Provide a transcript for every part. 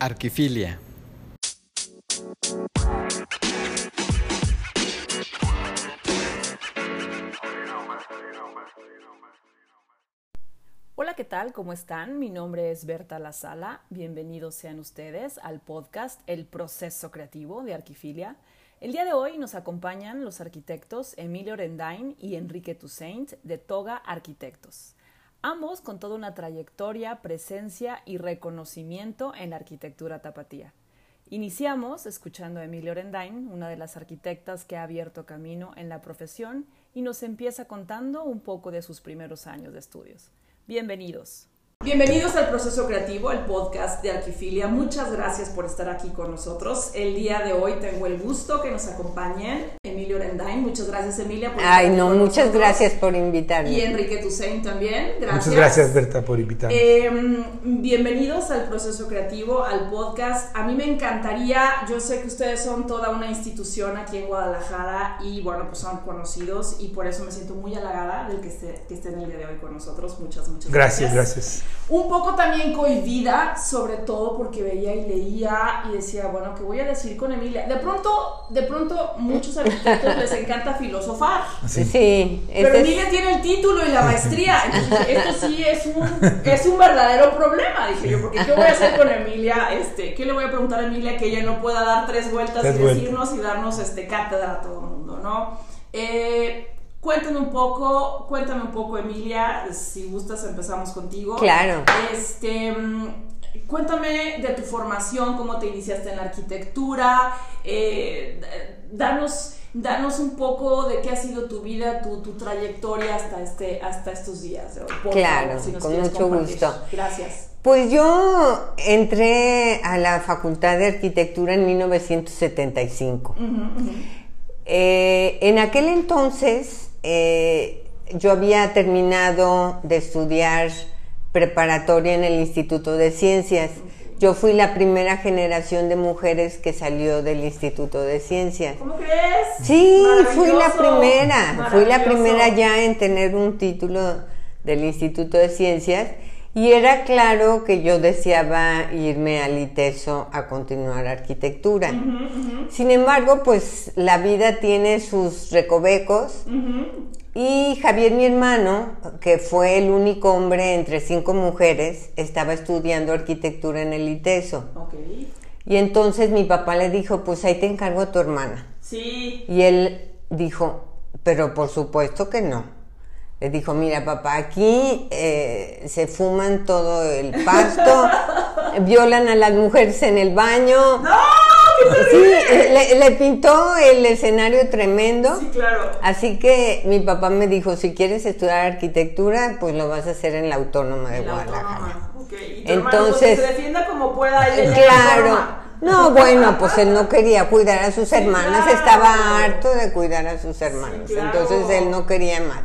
Arquifilia. Hola, ¿qué tal? ¿Cómo están? Mi nombre es Berta La Sala. Bienvenidos sean ustedes al podcast El Proceso Creativo de Arquifilia. El día de hoy nos acompañan los arquitectos Emilio Rendain y Enrique Toussaint de Toga Arquitectos. Ambos con toda una trayectoria, presencia y reconocimiento en la arquitectura tapatía. Iniciamos escuchando a Emilio Rendain, una de las arquitectas que ha abierto camino en la profesión y nos empieza contando un poco de sus primeros años de estudios. Bienvenidos. Bienvenidos al Proceso Creativo, el podcast de Arquifilia. Muchas gracias por estar aquí con nosotros. El día de hoy tengo el gusto que nos acompañen Emilio Rendain. Muchas gracias, Emilia. Por Ay, no, muchas nosotros. gracias por invitarme. Y Enrique Toussaint también. Gracias. Muchas gracias, Berta, por invitarme. Eh, bienvenidos al Proceso Creativo, al podcast. A mí me encantaría, yo sé que ustedes son toda una institución aquí en Guadalajara y, bueno, pues son conocidos y por eso me siento muy halagada de que, esté, que estén el día de hoy con nosotros. Muchas, muchas gracias. Gracias, gracias. Un poco también cohibida, sobre todo porque veía y leía y decía, bueno, ¿qué voy a decir con Emilia? De pronto, de pronto, muchos arquitectos les encanta filosofar. Sí. sí pero Emilia tiene el título y la maestría. Entonces, esto sí es un, es un verdadero problema, dije yo, porque ¿qué voy a hacer con Emilia? Este, ¿Qué le voy a preguntar a Emilia que ella no pueda dar tres vueltas Tres y vueltas. decirnos y darnos este, cátedra a todo el mundo, ¿no? Eh, Cuéntame un poco, cuéntame un poco, Emilia, si gustas empezamos contigo. Claro. Este, cuéntame de tu formación, cómo te iniciaste en la arquitectura, eh, danos, danos un poco de qué ha sido tu vida, tu, tu trayectoria hasta, este, hasta estos días. Por Claro, favor, si nos con mucho compartir. gusto. Gracias. Pues yo entré a la Facultad de Arquitectura en 1975. Ujú, ujú. Eh, en aquel entonces eh, yo había terminado de estudiar preparatoria en el Instituto de Ciencias. Yo fui la primera generación de mujeres que salió del Instituto de Ciencias. ¿Cómo crees? Sí, fui la primera, fui la primera ya en tener un título del Instituto de Ciencias y era claro que yo deseaba irme al ITESO a continuar arquitectura. Sin embargo, pues la vida tiene sus recovecos y Javier, mi hermano, que fue el único hombre entre cinco mujeres, estaba estudiando arquitectura en el ITESO. Y entonces mi papá le dijo, pues ahí te encargo a tu hermana. Sí. Y él dijo, pero por supuesto que no. Le dijo, mira papá, aquí eh, se fuman todo el pasto, violan a las mujeres en el baño. ¡No! ¡Qué Sí, le, le pintó el escenario tremendo. Sí, claro. Así que mi papá me dijo, si quieres estudiar arquitectura, pues lo vas a hacer en la Autónoma de La Guadalajara. autónoma, ok. Y tu hermano, Entonces- pues, que se defienda como pueda ella Claro. No, bueno, pues él no quería cuidar a sus hermanas, claro. estaba harto de cuidar a sus hermanos, Sí, claro. entonces él no quería más.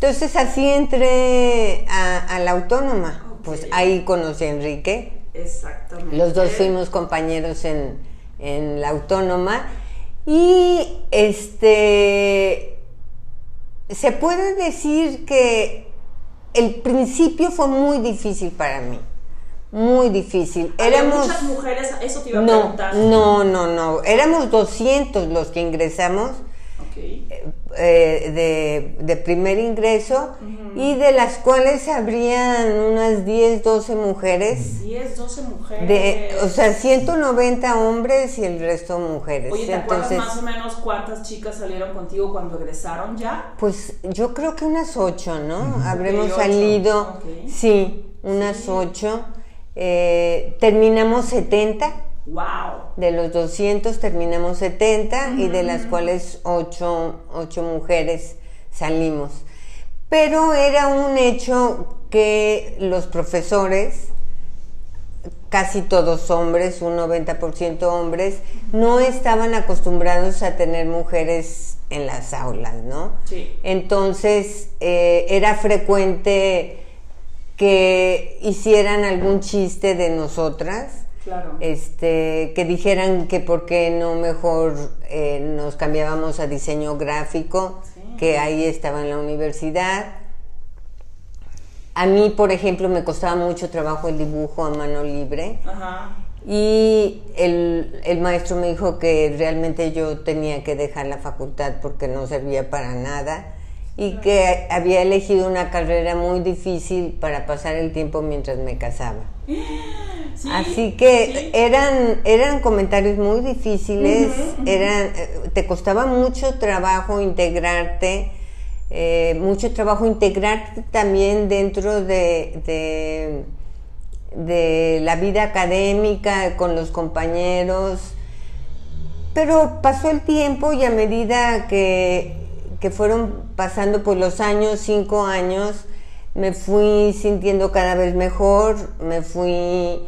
Entonces así entré a, a la autónoma, pues ahí conocí a Enrique, Exactamente. los dos fuimos compañeros en, en la autónoma y este se puede decir que el principio fue muy difícil para mí, muy difícil. Éramos muchas mujeres, eso te iba a no, preguntar. no, no, no. Éramos 200 los que ingresamos. Eh, de, de primer ingreso y de las cuales habrían unas 10, 12 mujeres. 10, 12 mujeres. De, o sea, 190 hombres y el resto mujeres. Oye, ¿te acuerdas Entonces, más o menos cuántas chicas salieron contigo cuando egresaron ya? pues yo creo que unas 8, ¿no? Habremos ocho, salido, ok. sí, unas 8. terminamos 70. ¡Wow! De los 200 terminamos 70 y de las cuales 8, mujeres salimos. Pero era un hecho que los profesores, casi todos hombres, un 90% hombres, no estaban acostumbrados a tener mujeres en las aulas, ¿no? Sí. Entonces eh, era frecuente que hicieran algún chiste de nosotras Claro. este, que dijeran que por qué no mejor eh, nos cambiábamos a diseño gráfico, Sí. que ahí estaba en la universidad. A mí, por ejemplo, me costaba mucho trabajo el dibujo a mano libre Ajá. y el, el, maestro me dijo que realmente yo tenía que dejar la facultad porque no servía para nada y que había elegido una carrera muy difícil para pasar el tiempo mientras me casaba. Así que eran, eran comentarios muy difíciles, eran, eh, te costaba mucho trabajo integrarte, eh, mucho trabajo integrarte también dentro de, de, la vida académica, con los compañeros. Pero pasó el tiempo y a medida que, que fueron pasando por los años, cinco años, me fui sintiendo cada vez mejor, me fui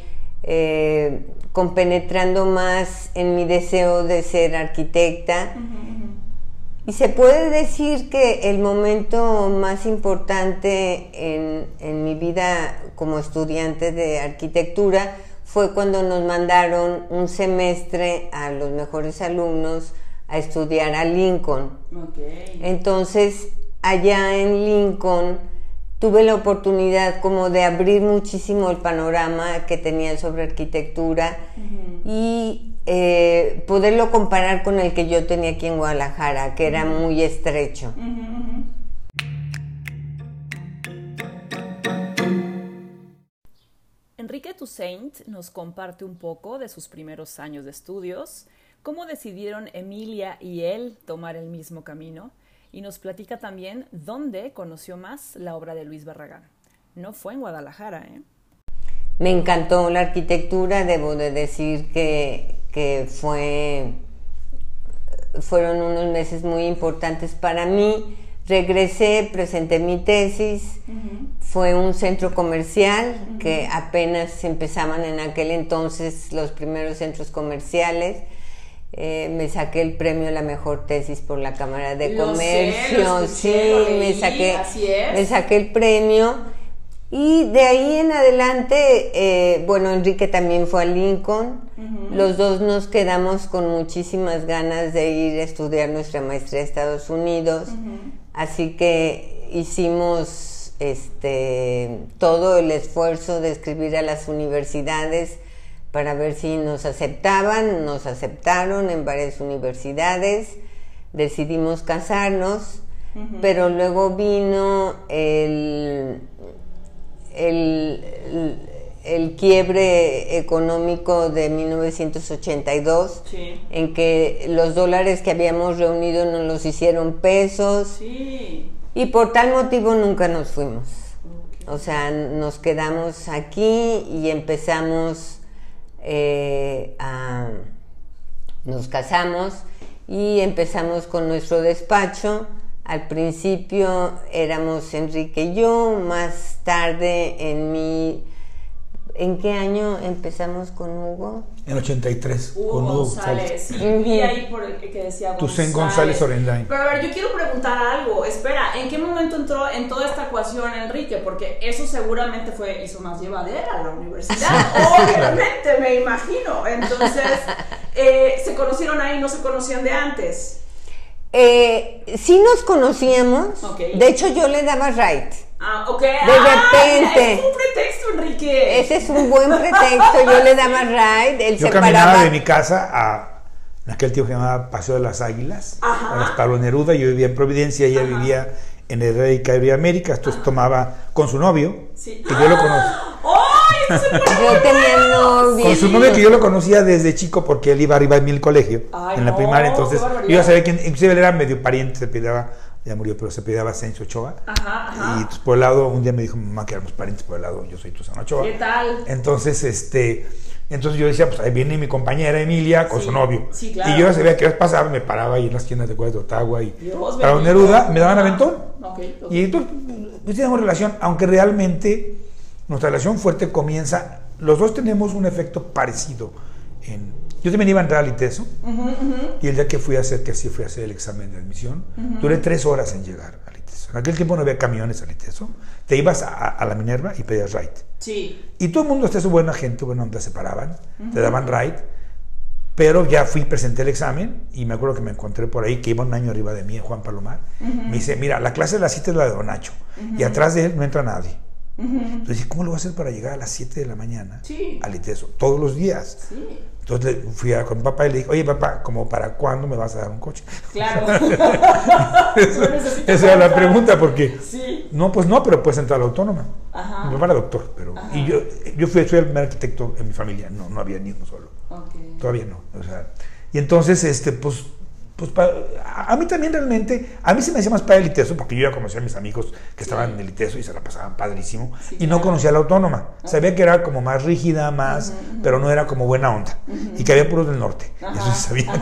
eh, compenetrando más en mi deseo de ser arquitecta. Y se puede decir que el momento más importante en, mi vida como estudiante de arquitectura fue cuando nos mandaron un semestre a los mejores alumnos a estudiar a Lincoln. Entonces, allá en Lincoln, tuve la oportunidad como de abrir muchísimo el panorama que tenía sobre arquitectura y eh, poderlo comparar con el que yo tenía aquí en Guadalajara, que era muy estrecho. Enrique Toussaint nos comparte un poco de sus primeros años de estudios, cómo decidieron Emilia y él tomar el mismo camino y nos platica también dónde conoció más la obra de Luis Barragán. No fue en Guadalajara, ¿eh? Me encantó la arquitectura, debo de decir que, fue, fueron unos meses muy importantes para mí. Regresé, presenté mi tesis, fue un centro comercial que apenas empezaban en aquel entonces los primeros centros comerciales eh, me saqué el premio a la mejor tesis por la Cámara de Comercio, sí, me saqué, me saqué el premio. Y de ahí en adelante, eh, bueno, Enrique también fue a Lincoln, los dos nos quedamos con muchísimas ganas de ir a estudiar nuestra maestría a Estados Unidos, así que hicimos este todo el esfuerzo de escribir a las universidades para ver si nos aceptaban, nos aceptaron en varias universidades, decidimos casarnos, pero luego vino el, el, quiebre económico de 1982, en que los dólares que habíamos reunido nos los hicieron pesos, y por tal motivo nunca nos fuimos. O sea, nos quedamos aquí y empezamos eh, nos casamos y empezamos con nuestro despacho. Al principio éramos Enrique y yo, más tarde en mi ¿En qué año empezamos con Hugo? En 83, Hugo con Hugo González. Y ahí por el que decía González. González Orendain. Pero a ver, yo quiero preguntar algo. Espera, ¿en qué momento entró en toda esta ecuación Enrique? Porque eso seguramente fue, hizo más llevadera la universidad. Obviamente, me imagino. Entonces, eh, ¿se conocieron ahí no se conocían de antes? Eh, sí nos conocíamos. De hecho, yo le daba right. Ah, ok. De ah, repente. Es un pretexto, Enrique. Ese es un buen pretexto. Yo le daba ride. Él yo caminaba de mi casa a. En aquel tiempo que se llamaba Paseo de las Águilas. A las Pablo Neruda. Yo vivía en Providencia. Ella vivía en el Rey de América. Entonces tomaba con su novio. Que yo lo conozco. ¡Ay! yo tenía novio. Con su novio que yo lo conocía desde chico porque él iba arriba en mi colegio. en la primaria. Entonces yo ya sabía quién. Inclusive él era medio pariente. Se pidaba ya murió, pero se pedía Asensio Ochoa. Ajá, ajá. Y pues, por el lado, un día me dijo, mamá, que éramos parientes por el lado, yo soy Susana Ochoa. ¿Qué tal? Entonces, este, entonces yo decía, pues ahí viene mi compañera Emilia con su novio. Sí, claro. Y yo ya sabía que pasaba, me paraba ahí en las tiendas de Cuadro de Ottawa y para Neruda, me daban aventón. Okay, Y entonces, pues teníamos relación, aunque realmente nuestra relación fuerte comienza, los dos tenemos un efecto parecido en yo también iba a entrar al ITESO y el día que fui a hacer, que así fui a hacer el examen de admisión, duré tres horas en llegar al ITESO. En aquel tiempo no había camiones al ITESO. Te ibas a, la Minerva y pedías ride. Sí. Y todo el mundo, hasta su buena gente, bueno, te separaban, te daban ride. Pero ya fui, presenté el examen y me acuerdo que me encontré por ahí, que iba un año arriba de mí, Juan Palomar. Me dice, mira, la clase de la cita es la de Don Nacho y atrás de él no entra nadie. Entonces, ¿cómo lo voy a hacer para llegar a las 7 de la mañana al ITESO? Todos los días. Entonces fui a, con mi papá y le dije, oye papá, ¿como para cuándo me vas a dar un coche? Claro. esa era la pregunta, porque no, pues no, pero puedes entrar a la autónoma. Ajá. Mi papá era doctor, pero y yo, yo fui, soy el primer arquitecto en mi familia, no, no había ni uno solo. Todavía no. O sea, y entonces, este, pues pues a, mí también realmente, a mí se me hacía más padre el ITESO, porque yo ya conocía a mis amigos que estaban en el ITESO y se la pasaban padrísimo, y no conocía la autónoma. Sabía que era como más rígida, más, pero no era como buena onda, y que había puros del norte. Eso sabía.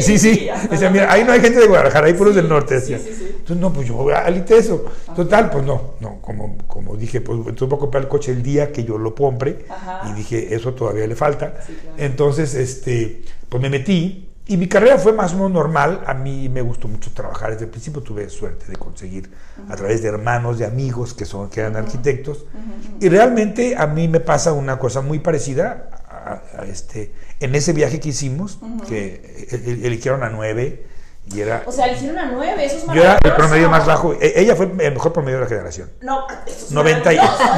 sí, sí. Decía, mira, ahí no hay gente de Guadalajara, hay puros del norte. Decía. Entonces, no, pues yo voy al ITESO. Total, pues no, no, como, como dije, pues entonces voy a comprar el coche el día que yo lo compre, y dije, eso todavía le falta. Entonces, este, pues me metí y mi carrera fue más o menos normal. A mí me gustó mucho trabajar. Desde el principio tuve suerte de conseguir a través de hermanos, de amigos que, son, que eran arquitectos. Y realmente a mí me pasa una cosa muy parecida a, este, en ese viaje que hicimos, que eligieron a nueve y era, o sea, le hicieron a 9, eso es Yo era el promedio más bajo. E, ella fue el mejor promedio de la generación. No, eso es 90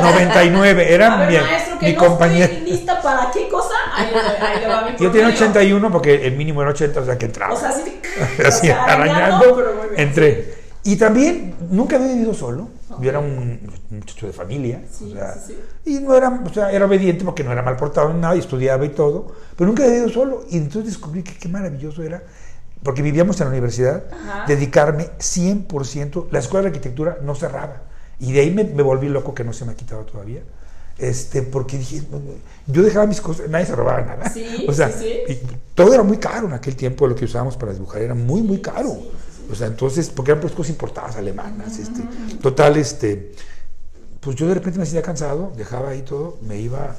99, era mi, maestro, que mi no compañera. lista para qué cosa? Ahí, ahí va mi Yo tenía 81 porque el mínimo era 80, o sea que entraba. O sea, así, así o sea, arañando, entré. Y también nunca había vivido solo. Yo era un muchacho de familia. Sí, o sea, sí, sí. Y no era, o sea, era obediente porque no era mal portado en nada y estudiaba y todo. Pero nunca había vivido solo. Y entonces descubrí que qué maravilloso era porque vivíamos en la universidad, dedicarme 100%, la escuela de arquitectura no cerraba. Y de ahí me, volví loco que no se me ha quitado todavía. Este, porque dije, yo dejaba mis cosas, nadie se robaba nada. Sí, o sea, todo era muy caro en aquel tiempo, lo que usábamos para dibujar era muy, muy caro. O sea, entonces, porque eran pues cosas importadas alemanas, este, total, este, pues yo de repente me hacía cansado, dejaba ahí todo, me iba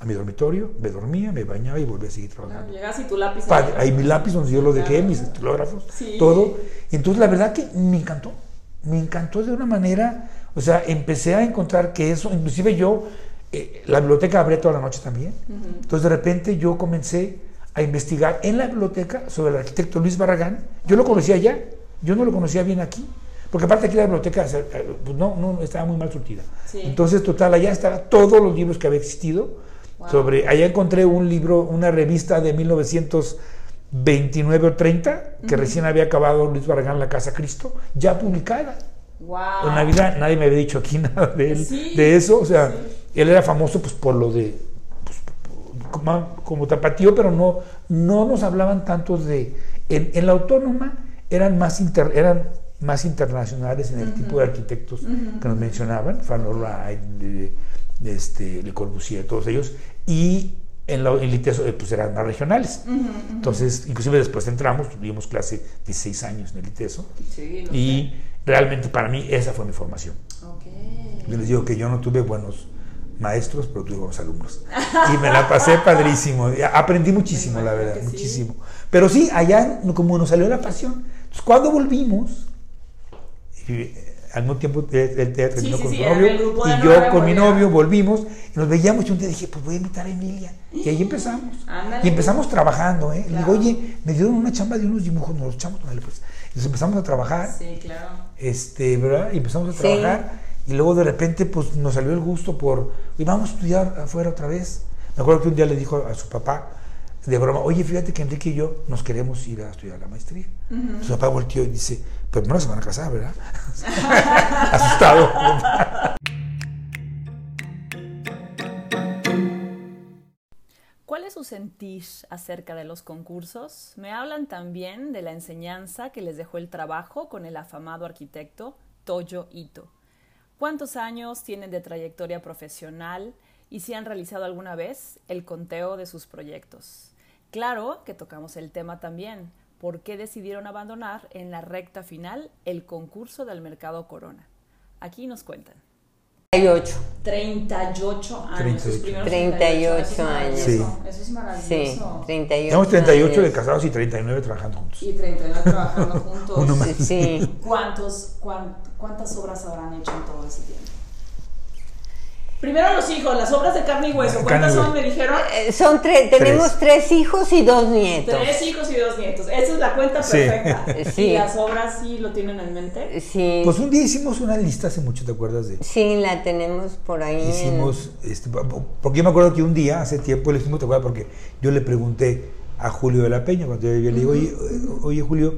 a mi dormitorio, me dormía, me bañaba y volvía a seguir trabajando. llegas y tu lápiz. ahí mi lápiz donde yo lo dejé, mis estilógrafos, todo. Entonces la verdad que me encantó, me encantó de una manera, o sea, empecé a encontrar que eso, inclusive yo, eh, la biblioteca abría toda la noche también. Entonces de repente yo comencé a investigar en la biblioteca sobre el arquitecto Luis Barragán. Yo lo conocía allá, yo no lo conocía bien aquí. Porque aparte aquí la biblioteca eh, pues no, no, estaba muy mal surtida. Entonces, total, allá estaban todos los libros que había existido sobre, allá encontré un libro, una revista de 1929 o 30, que recién había acabado Luis Barragán La Casa Cristo, ya publicada. En Navidad nadie me había dicho aquí nada de él, de eso. O sea, él era famoso pues por lo de pues, como, tapatío, pero no, no nos hablaban tanto de. En, la autónoma eran más, eran más internacionales en el tipo de arquitectos que nos mencionaban, Wright, este, Le Corbusier, todos ellos, y en, la, en eh, pues eran más regionales. Entonces, inclusive después entramos, tuvimos clase 16 años en el ITESO, y realmente para mí esa fue mi formación. Yo les digo que yo no tuve buenos maestros, pero tuve buenos alumnos. Y me la pasé padrísimo. Aprendí muchísimo, la verdad, muchísimo. Pero sí, allá como nos salió la pasión. Entonces, cuando volvimos, al mismo tiempo él, terminó con su novio y yo con mi novio volvimos y nos veíamos y un día dije, pues voy a invitar a Emilia. Y ahí empezamos. y empezamos trabajando, ¿eh? Le digo, oye, me dieron una chamba de unos dibujos, nos los echamos, pues. Entonces empezamos a trabajar. Sí, claro. Este, ¿verdad? Y empezamos a trabajar y luego de repente pues nos salió el gusto por, y vamos a estudiar afuera otra vez. Me acuerdo que un día le dijo a su papá, de broma, oye, fíjate que Enrique y yo nos queremos ir a estudiar la maestría. Su papá volteó y dice, pues no se van a casar, ¿verdad? Asustado. ¿Cuál es su sentir acerca de los concursos? Me hablan también de la enseñanza que les dejó el trabajo con el afamado arquitecto Toyo Ito. ¿Cuántos años tienen de trayectoria profesional y si han realizado alguna vez el conteo de sus proyectos? Claro que tocamos el tema también, por qué decidieron abandonar en la recta final el concurso del mercado Corona. Aquí nos cuentan. 38. 38 años. 38, 38 años. Sí. Eso es maravilloso. Sí, 38. Tenemos 38 de casados y 39 trabajando juntos. Y 39 trabajando juntos. Uno más. Sí. ¿Cuántos, ¿Cuántas obras habrán hecho en todo ese tiempo? Primero los hijos, las obras de carne y hueso. ¿Cuántas son? Me dijeron. Eh, son tres, tenemos tres. hijos y dos nietos. Tres hijos y dos nietos. Esa es la cuenta perfecta. Sí. ¿Y las obras sí lo tienen en mente? Sí. Pues un día hicimos una lista hace mucho, ¿te acuerdas de? Sí, la tenemos por ahí. Hicimos, este, porque yo me acuerdo que un día, hace tiempo, le hicimos, ¿te acuerdas? Porque yo le pregunté a Julio de la Peña, cuando yo le digo, oye, oye Julio,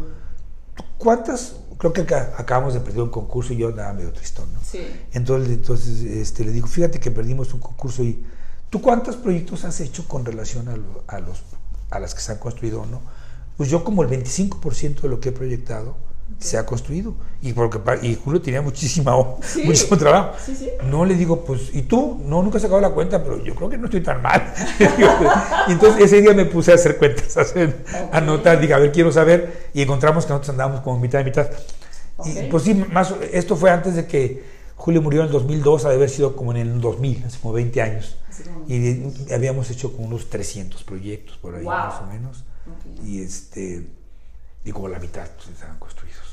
¿cuántas creo que acá, acabamos de perder un concurso y yo nada medio tristón, ¿no? Sí. Entonces, entonces este, le digo, fíjate que perdimos un concurso y ¿tú cuántos proyectos has hecho con relación a, a, los, a las que se han construido o no? Pues yo como el 25% de lo que he proyectado se ha construido. Y, porque, y Julio tenía muchísima, muchísimo trabajo. No le digo, pues, ¿y tú? No, nunca he sacado la cuenta, pero yo creo que no estoy tan mal. y entonces ese día me puse a hacer cuentas, a hacer, anotar, dije, a ver, quiero saber. Y encontramos que nosotros andábamos como mitad y mitad. Y pues sí, más, esto fue antes de que Julio murió en el 2002, ha de haber sido como en el 2000, hace como 20 años. Y habíamos hecho como unos 300 proyectos por ahí, más o menos. Y este y como la mitad pues, estaban construidos.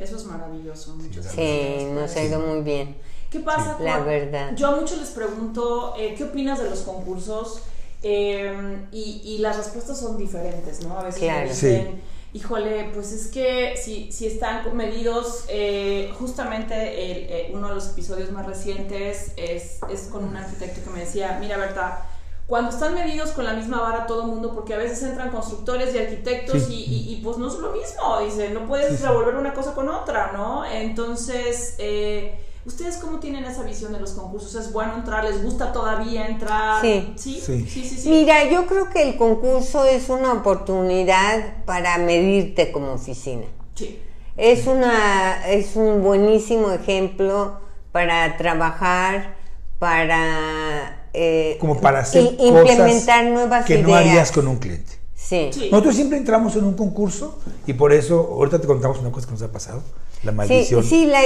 Eso es maravilloso. Sí, nos ha ido muy bien. ¿Qué pasa? La verdad. Yo a muchos les pregunto, eh, ¿qué opinas de los concursos? Eh, y, y, las respuestas son diferentes, ¿no? A veces me dicen, híjole, pues es que si, si están medidos, eh, justamente uno de los episodios más recientes es, es con un arquitecto que me decía, mira, Berta, cuando están medidos con la misma vara todo el mundo, porque a veces entran constructores y arquitectos y, pues no es lo mismo, dice, no puedes revolver una cosa con otra, ¿no? Entonces, eh, ¿ustedes cómo tienen esa visión de los concursos? ¿Es bueno entrar? ¿Les gusta todavía entrar? Sí. ¿Sí? Sí, sí, sí. Mira, yo creo que el concurso es una oportunidad para medirte como oficina. Sí. Es, una, es un buenísimo ejemplo para trabajar, para eh, como para hacer implementar cosas nuevas que no harías con un cliente. Sí. Nosotros siempre entramos en un concurso y por eso, ahorita te contamos una cosa que nos ha pasado. La maldición. Sí, la,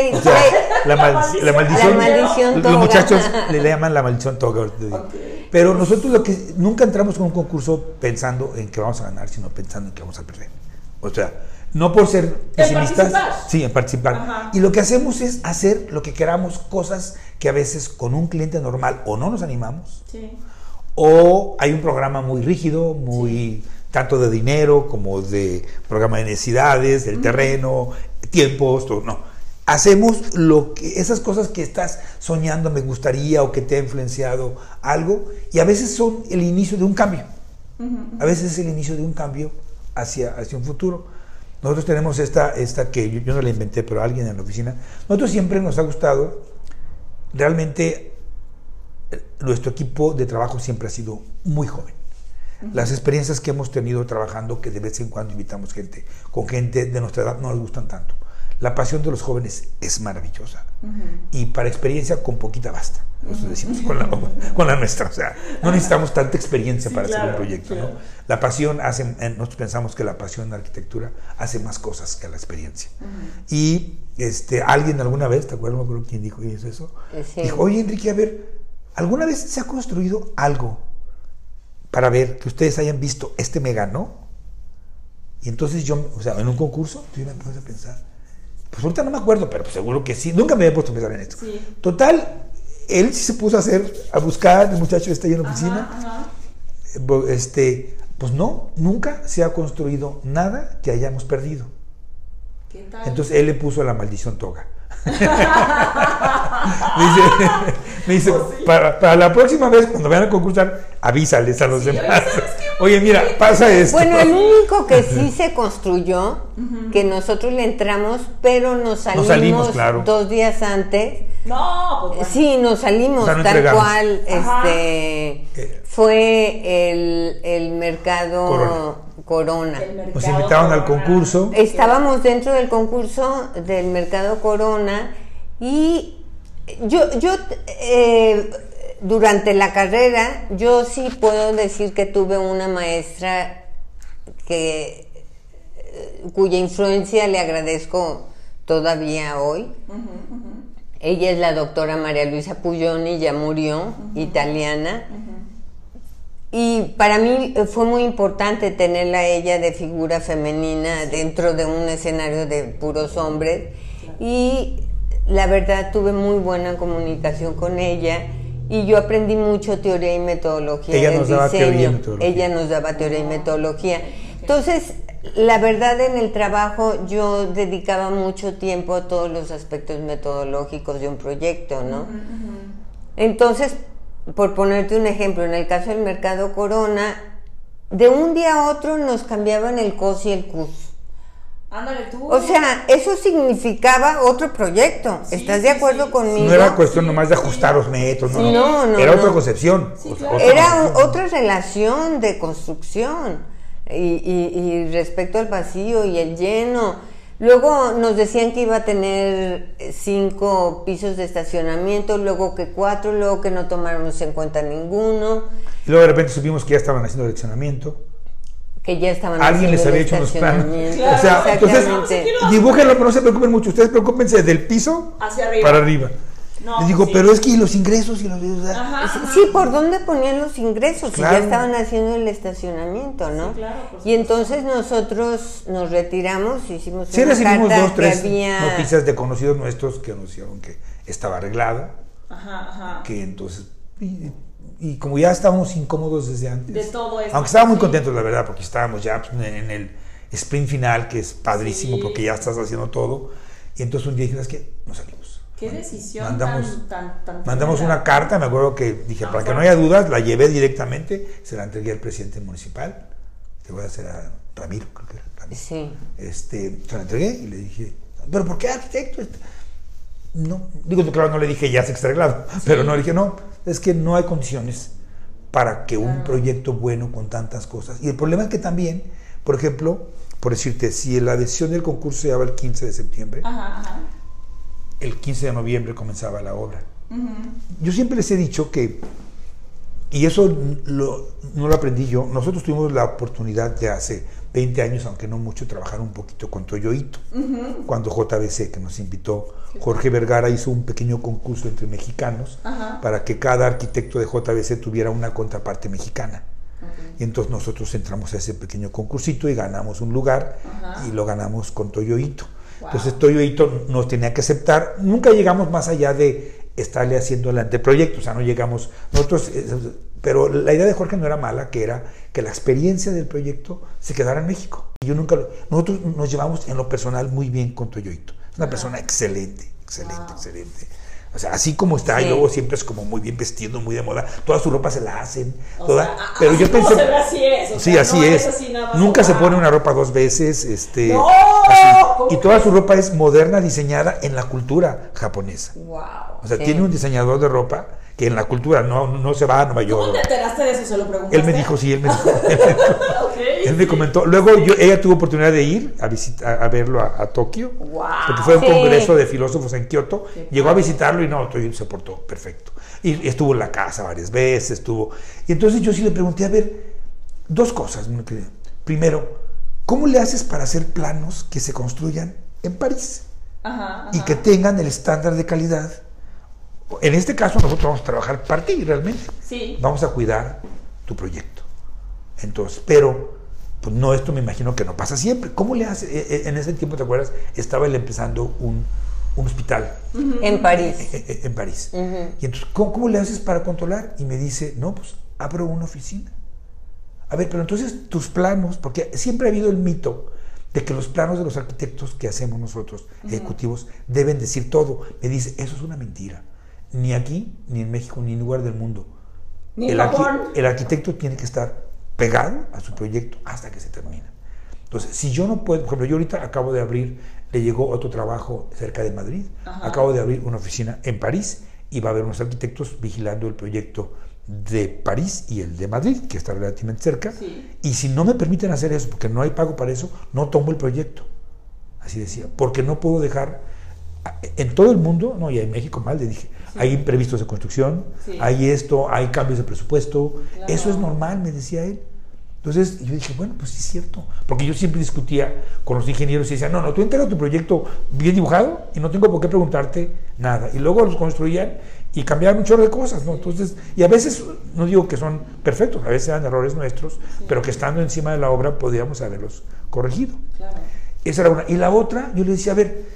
la, maldición. La maldición los muchachos le, llaman la maldición toga. Pero nosotros lo que nunca entramos en un concurso pensando en que vamos a ganar, sino pensando en que vamos a perder. O sea, no por ser pesimistas, sí, en participar. Y lo que hacemos es hacer lo que queramos, cosas que a veces con un cliente normal o no nos animamos, o hay un programa muy rígido, muy tanto de dinero como de programa de necesidades, del terreno, tiempos, todo, no. Hacemos lo que esas cosas que estás soñando, me gustaría o que te ha influenciado algo, y a veces son el inicio de un cambio. A veces es el inicio de un cambio hacia, hacia un futuro. Nosotros tenemos esta, esta que yo, no la inventé, pero alguien en la oficina. Nosotros siempre nos ha gustado, realmente nuestro equipo de trabajo siempre ha sido muy joven. Las experiencias que hemos tenido trabajando, que de vez en cuando invitamos gente, con gente de nuestra edad, no nos gustan tanto. La pasión de los jóvenes es maravillosa. Y para experiencia, con poquita basta. Nosotros decimos con la, con la, nuestra. O sea, no necesitamos tanta experiencia para hacer un proyecto. ¿no? La pasión hace, nosotros pensamos que la pasión en la arquitectura hace más cosas que la experiencia. Y este, alguien alguna vez, ¿te acuerdas? No me acuerdo quién dijo eso. Eh, dijo, oye Enrique, a ver, ¿alguna vez se ha construido algo para ver que ustedes hayan visto este me ganó? Y entonces yo, o sea, en un concurso, yo me puse a pensar pues ahorita no me acuerdo, pero pues seguro que sí. Nunca me había puesto a pensar en esto. Total, él sí se puso a hacer, a buscar, el muchacho está ahí en la oficina. Este, pues no, nunca se ha construido nada que hayamos perdido. ¿Qué tal? Entonces él le puso la maldición toga. Me dice, pues para, para, la próxima vez cuando vayan a concursar, avísales a los demás. Oye, mira, pasa esto. Bueno, el único que sí se construyó, que nosotros le entramos, pero nos salimos, dos días antes. No, pues Sí, nos salimos tal cual. Este, fue el, el mercado Corona. Nos invitaron al concurso. Estábamos dentro del concurso del mercado Corona y yo, yo eh, durante la carrera, yo sí puedo decir que tuve una maestra que eh, cuya influencia le agradezco todavía hoy. Ella es la doctora María Luisa Puglioni, ya murió, italiana. Y para mí fue muy importante tenerla a ella de figura femenina dentro de un escenario de puros hombres. Y la verdad tuve muy buena comunicación con ella y yo aprendí mucho teoría y metodología Ella nos daba teoría y metodología. Ella nos daba teoría y metodología. Entonces, la verdad en el trabajo yo dedicaba mucho tiempo a todos los aspectos metodológicos de un proyecto, ¿no? Entonces, por ponerte un ejemplo, en el caso del mercado Corona, de un día a otro nos cambiaban el COS y el CUS. Ándale tú. O sea, eso significaba otro proyecto. ¿Estás de acuerdo conmigo? No era cuestión nomás de ajustar los metros, no, no, no Era otra concepción. era otra relación de construcción. Y, y, respecto al vacío y el lleno. Luego nos decían que iba a tener cinco pisos de estacionamiento, luego que cuatro, luego que no tomáramos en cuenta ninguno. Y luego de repente supimos que ya estaban haciendo eleccionamiento que ya estaban alguien les había hecho unos planos o sea entonces dibújenlo pero no se preocupen mucho ustedes preocupense del piso Hacia arriba. para arriba les digo pero es que los ingresos y los sí por dónde ponían los ingresos ya estaban haciendo el estacionamiento no y entonces nosotros nos retiramos hicimos sí recibimos dos tres noticias de conocidos nuestros que anunciaron que estaba arreglada. Que entonces y como ya estábamos incómodos desde antes. De todo esto. Aunque estábamos muy contentos, la verdad, porque estábamos ya pues, en el sprint final, que es padrísimo porque ya estás haciendo todo. Y entonces un día dijimos que nos salimos. Qué decisión mandamos, tan, tan, Mandamos una carta, me acuerdo que dije, para que no haya dudas, la llevé directamente, se la entregué al presidente municipal, que voy a hacer a Ramiro, creo que era Ramiro. Sí. Este, se la entregué y le dije, ¿pero por qué arquitecto? No, digo, claro, no le dije ya se extraglado, pero no le dije, no, es que no hay condiciones para que un proyecto bueno con tantas cosas. Y el problema es que también, por ejemplo, por decirte, si la adhesión del concurso se daba el 15 de septiembre, el 15 de noviembre comenzaba la obra. Yo siempre les he dicho que, y eso no lo aprendí yo, nosotros tuvimos la oportunidad de hace 20 años, aunque no mucho, trabajar un poquito con Toyoito, cuando JBC, que nos invitó, Jorge Vergara hizo un pequeño concurso entre mexicanos para que cada arquitecto de JBC tuviera una contraparte mexicana. Y entonces nosotros entramos a ese pequeño concursito y ganamos un lugar y lo ganamos con Toyoito. Entonces Toyoito nos tenía que aceptar. Nunca llegamos más allá de estarle haciendo el anteproyecto, o sea, no llegamos. Nosotros eh, pero la idea de Jorge no era mala, que era que la experiencia del proyecto se quedara en México. Y yo nunca nosotros nos llevamos en lo personal muy bien con Toyoito. Es una persona excelente, excelente, excelente. O sea, así como está, y luego siempre es como muy bien vestido, muy de moda. Toda su ropa se la hacen. Toda, pero yo pensé. así es. sí, así es. Nunca se pone una ropa dos veces. Este, Y toda su ropa es moderna, diseñada en la cultura japonesa. Wow. O sea, tiene un diseñador de ropa que en la cultura no, no se va a Nueva York. ¿Cómo te enteraste de eso? ¿Se lo preguntaste? Él me dijo, sí, él me dijo. él me comentó. Luego yo, ella tuvo oportunidad de ir a, visitar, a verlo a, Tokio, porque fue un congreso de filósofos en Kioto. Llegó a visitarlo y no, todo se portó perfecto. Y estuvo en la casa varias veces, estuvo... Y entonces yo sí le pregunté, a ver, dos cosas. Primero, ¿cómo le haces para hacer planos que se construyan en París? Y que tengan el estándar de calidad en este caso nosotros vamos a trabajar para ti realmente. Sí. Vamos a cuidar tu proyecto. Entonces, pero pues no, esto me imagino que no pasa siempre. ¿Cómo le hace? E, e, en ese tiempo, ¿te acuerdas? Estaba él empezando un, hospital. En París. E, en, París. Y entonces, ¿cómo, le haces para controlar? Y me dice, no, pues abro una oficina. A ver, pero entonces tus planos, porque siempre ha habido el mito de que los planos de los arquitectos que hacemos nosotros, ejecutivos, deben decir todo. Me dice, eso es una mentira ni aquí, ni en México, ni en lugar del mundo. el, el arquitecto tiene que estar pegado a su proyecto hasta que se termina. Entonces, si yo no puedo, por ejemplo, yo ahorita acabo de abrir, le llegó otro trabajo cerca de Madrid, acabo de abrir una oficina en París y va a haber unos arquitectos vigilando el proyecto de París y el de Madrid, que está relativamente cerca. Y si no me permiten hacer eso, porque no hay pago para eso, no tomo el proyecto. Así decía, porque no puedo dejar en todo el mundo, no, y en México mal, le dije, hay imprevistos de construcción, hay esto, hay cambios de presupuesto, eso es normal, me decía él. Entonces yo dije, bueno, pues sí es cierto, porque yo siempre discutía con los ingenieros y decía, no, no, tú entregas tu proyecto bien dibujado y no tengo por qué preguntarte nada. Y luego los construían y cambiaban un chorro de cosas, ¿no? Entonces, y a veces, no digo que son perfectos, a veces eran errores nuestros, pero que estando encima de la obra podíamos haberlos corregido. Esa era una. Y la otra, yo le decía, a ver,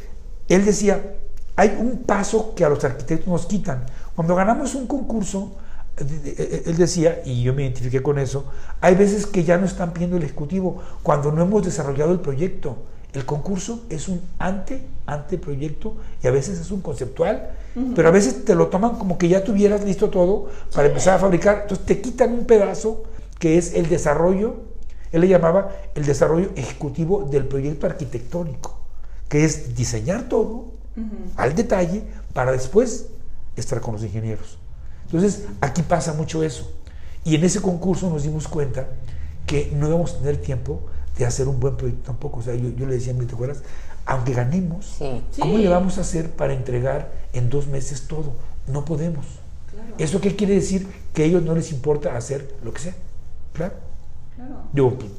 él decía, hay un paso que a los arquitectos nos quitan. Cuando ganamos un concurso, él decía, y yo me identifiqué con eso, hay veces que ya no están pidiendo el Ejecutivo cuando no hemos desarrollado el proyecto. El concurso es un ante, anteproyecto y a veces es un conceptual, pero a veces te lo toman como que ya tuvieras listo todo para empezar a fabricar. Entonces te quitan un pedazo que es el desarrollo, él le llamaba el desarrollo ejecutivo del proyecto arquitectónico, que es diseñar todo al detalle para después estar con los ingenieros. Entonces, aquí pasa mucho eso. Y en ese concurso nos dimos cuenta que no íbamos a tener tiempo de hacer un buen proyecto tampoco. O sea, yo, le decía a mi, ¿te acuerdas? Aunque ganemos, ¿cómo le vamos a hacer para entregar en dos meses todo? No podemos. ¿Eso qué quiere decir? Que a ellos no les importa hacer lo que sea. Claro. Digo, pues,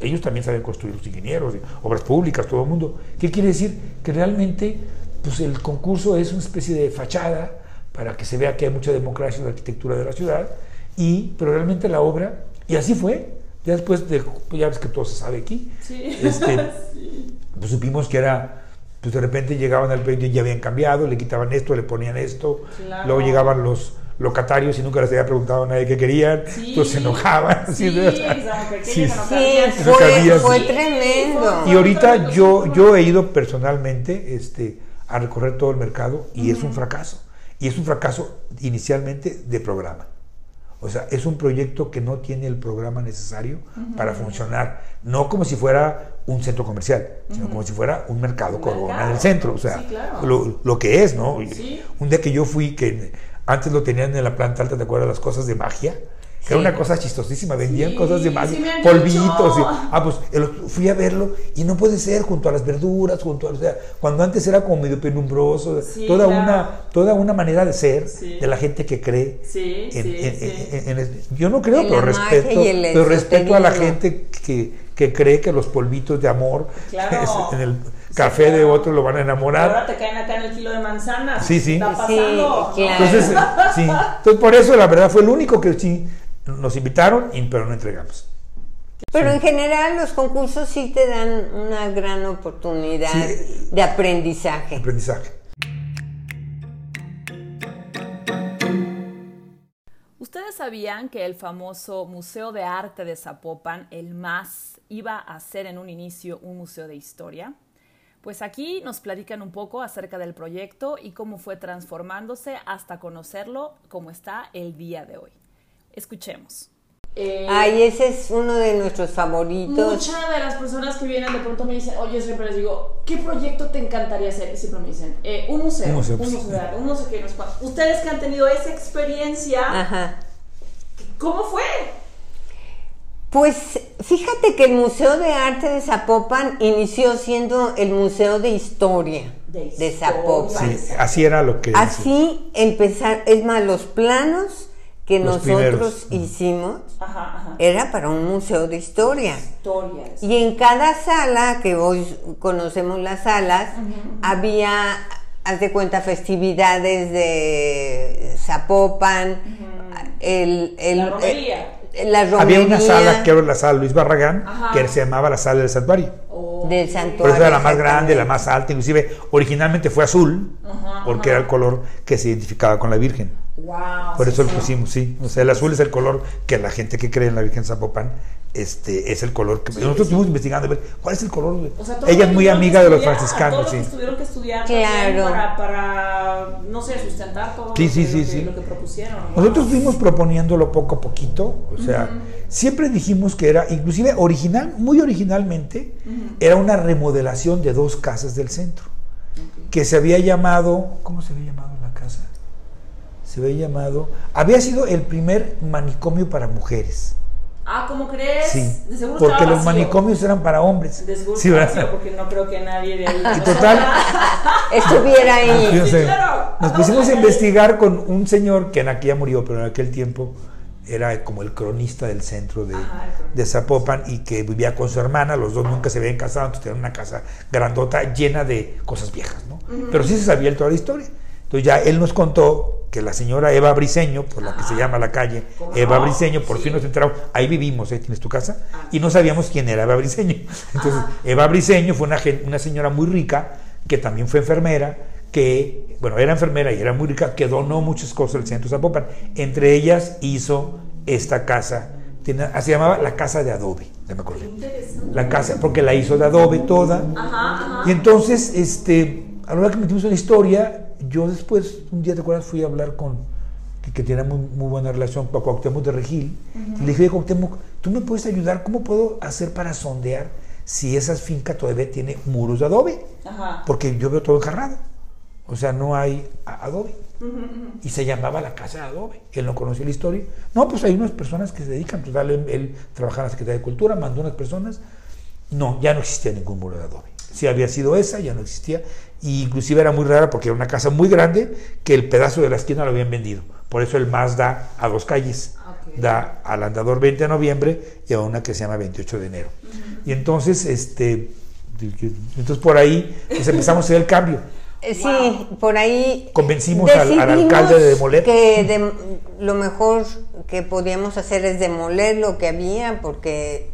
ellos también saben construir los ingenieros, obras públicas, todo el mundo. ¿Qué quiere decir? Que realmente pues el concurso es una especie de fachada para que se vea que hay mucha democracia en la arquitectura de la ciudad, y, pero realmente la obra, y así fue, ya después de, pues ya ves que todo se sabe aquí, este, pues supimos que era, pues de repente llegaban al proyecto y ya habían cambiado, le quitaban esto, le ponían esto, luego llegaban los locatarios y nunca les había preguntado a nadie qué querían, entonces se enojaban. Sí, sí, fue, fue, tremendo. Y ahorita yo, yo he ido personalmente este, a recorrer todo el mercado y es un fracaso. Y es un fracaso inicialmente de programa. O sea, es un proyecto que no tiene el programa necesario para funcionar, no como si fuera un centro comercial, sino como si fuera un mercado corona del centro, o sea, lo, que es, ¿no? Un día que yo fui, que antes lo tenían en la planta alta, ¿te acuerdas? Las cosas de magia que era una cosa chistosísima, vendían cosas de magia, polvitos. ah, pues fui a verlo y no puede ser junto a las verduras, junto a, o sea, cuando antes era como medio penumbroso, toda, una, toda una manera de ser de la gente que cree. En, yo no creo, pero respeto, pero respeto a la gente que, que, cree que los polvitos de amor en el café de otro lo van a enamorar. Ahora te caen acá en el kilo de manzanas. Sí, sí. Está pasando. Entonces, sí. Entonces, por eso la verdad fue el único que sí nos invitaron, pero no entregamos. Pero en general los concursos sí te dan una gran oportunidad de aprendizaje. Aprendizaje. ¿Ustedes sabían que el famoso Museo de Arte de Zapopan, el MAS, iba a ser en un inicio un museo de historia? Pues aquí nos platican un poco acerca del proyecto y cómo fue transformándose hasta conocerlo como está el día de hoy. Escuchemos. Eh, Ay, ese es uno de nuestros favoritos. Muchas de las personas que vienen de pronto me dicen, oye, siempre les digo, ¿qué proyecto te encantaría hacer? Y siempre me dicen, eh, un museo, un museo, un museo, un museo que nos Ustedes que han tenido esa experiencia, ¿cómo fue? Pues fíjate que el Museo de Arte de Zapopan inició siendo el Museo de Historia de, Zapopan. Sí, así era lo que... Así empezar, es más, los planos que nosotros hicimos era para un museo de historia. Y en cada sala, que hoy conocemos las salas, había, haz de cuenta, festividades de Zapopan, el, el, la romería. Había una sala, que era la sala Luis Barragán, que se llamaba la sala del santuario. Oh. Del santuario. Por eso era la más grande, la más alta, inclusive originalmente fue azul, porque era el color que se identificaba con la Virgen. Por eso lo pusimos, sí. O sea, el azul es el color que la gente que cree en la Virgen Zapopan este es el color que nosotros estuvimos investigando ver cuál es el color ella es muy amiga de los franciscanos sí. tuvieron que estudiar claro. para, para, no sé sustentar todo sí, sí, sí, lo, que propusieron nosotros fuimos proponiéndolo poco a poquito o sea siempre dijimos que era inclusive original muy originalmente era una remodelación de dos casas del centro que se había llamado cómo se había llamado la casa se había llamado había sido el primer manicomio para mujeres Ah, ¿cómo crees? Sí. porque los manicomios eran para hombres. De seguro sí, porque no creo que nadie de ahí. Y total. estuviera ahí. Sí, claro. Nos pusimos a investigar con un señor que en aquella murió, pero en aquel tiempo era como el cronista del centro de, de, Zapopan y que vivía con su hermana, los dos nunca se habían casado, entonces tenían una casa grandota llena de cosas viejas, ¿no? Pero sí se sabía toda la historia. Entonces ya él nos contó que la señora Eva Briseño, por la que se llama la calle Eva Briseño, por fin nos enteramos, ahí vivimos, ahí tienes tu casa, ah, y no sabíamos quién era Eva Briseño. Entonces, Eva Briseño fue una, una señora muy rica, que también fue enfermera, que, bueno, era enfermera y era muy rica, que donó muchas cosas al centro de Zapopan. Entre ellas hizo esta casa, tiene, se llamaba la casa de adobe, ya me acordé. La casa, porque la hizo de adobe toda. Y entonces, este, a la hora que metimos en la historia, yo después, un día, ¿te acuerdas? Fui a hablar con, que, que tiene muy, muy, buena relación con Cuauhtémoc de Regil, le dije, Cuauhtémoc, ¿tú me puedes ayudar? ¿Cómo puedo hacer para sondear si esa finca todavía tiene muros de adobe? Porque yo veo todo enjarrado. O sea, no hay adobe. Y se llamaba la casa de adobe. Él no conoció la historia. No, pues hay unas personas que se dedican. Pues, él, él trabajaba en la Secretaría de Cultura, mandó unas personas. No, ya no existía ningún muro de adobe. Si había sido esa, ya no existía. Y inclusive era muy rara porque era una casa muy grande que el pedazo de la esquina lo habían vendido. Por eso el más da a dos calles. Da al andador 20 de noviembre y a una que se llama 28 de enero. Y entonces, este, entonces por ahí pues empezamos a hacer el cambio. Eh, sí, por ahí. Convencimos al, alcalde de demoler. Que lo mejor que podíamos hacer es demoler lo que había, porque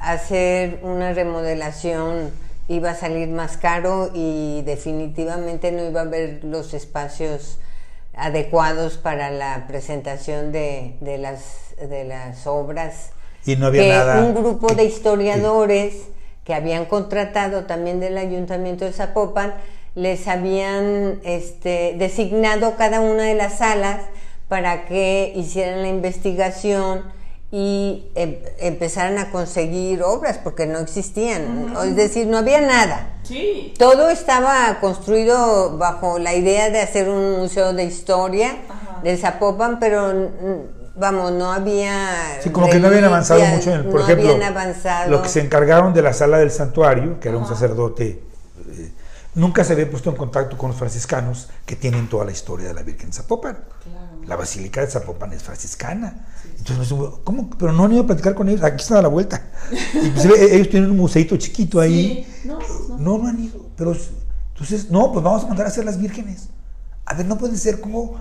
hacer una remodelación iba a salir más caro y definitivamente no iba a haber los espacios adecuados para la presentación de, de las, de las obras. Y no había nada. Un grupo de historiadores que habían contratado también del Ayuntamiento de Zapopan les habían este, designado cada una de las salas para que hicieran la investigación y em, empezaran a conseguir obras porque no existían, es decir, no había nada. Todo estaba construido bajo la idea de hacer un museo de historia de Zapopan, pero vamos, no había... Sí, como que no habían avanzado mucho en el, por ejemplo, lo que se encargaron de la sala del santuario, que era un sacerdote nunca se había puesto en contacto con los franciscanos que tienen toda la historia de la Virgen de Zapopan. La Basílica de Zapopan es franciscana. Entonces, ¿cómo? Pero no han ido a platicar con ellos, aquí están a la vuelta. ellos tienen un museito chiquito ahí. No, no, no, han ido. Pero entonces, no, pues vamos a mandar a hacer las vírgenes. A ver, no puede ser como.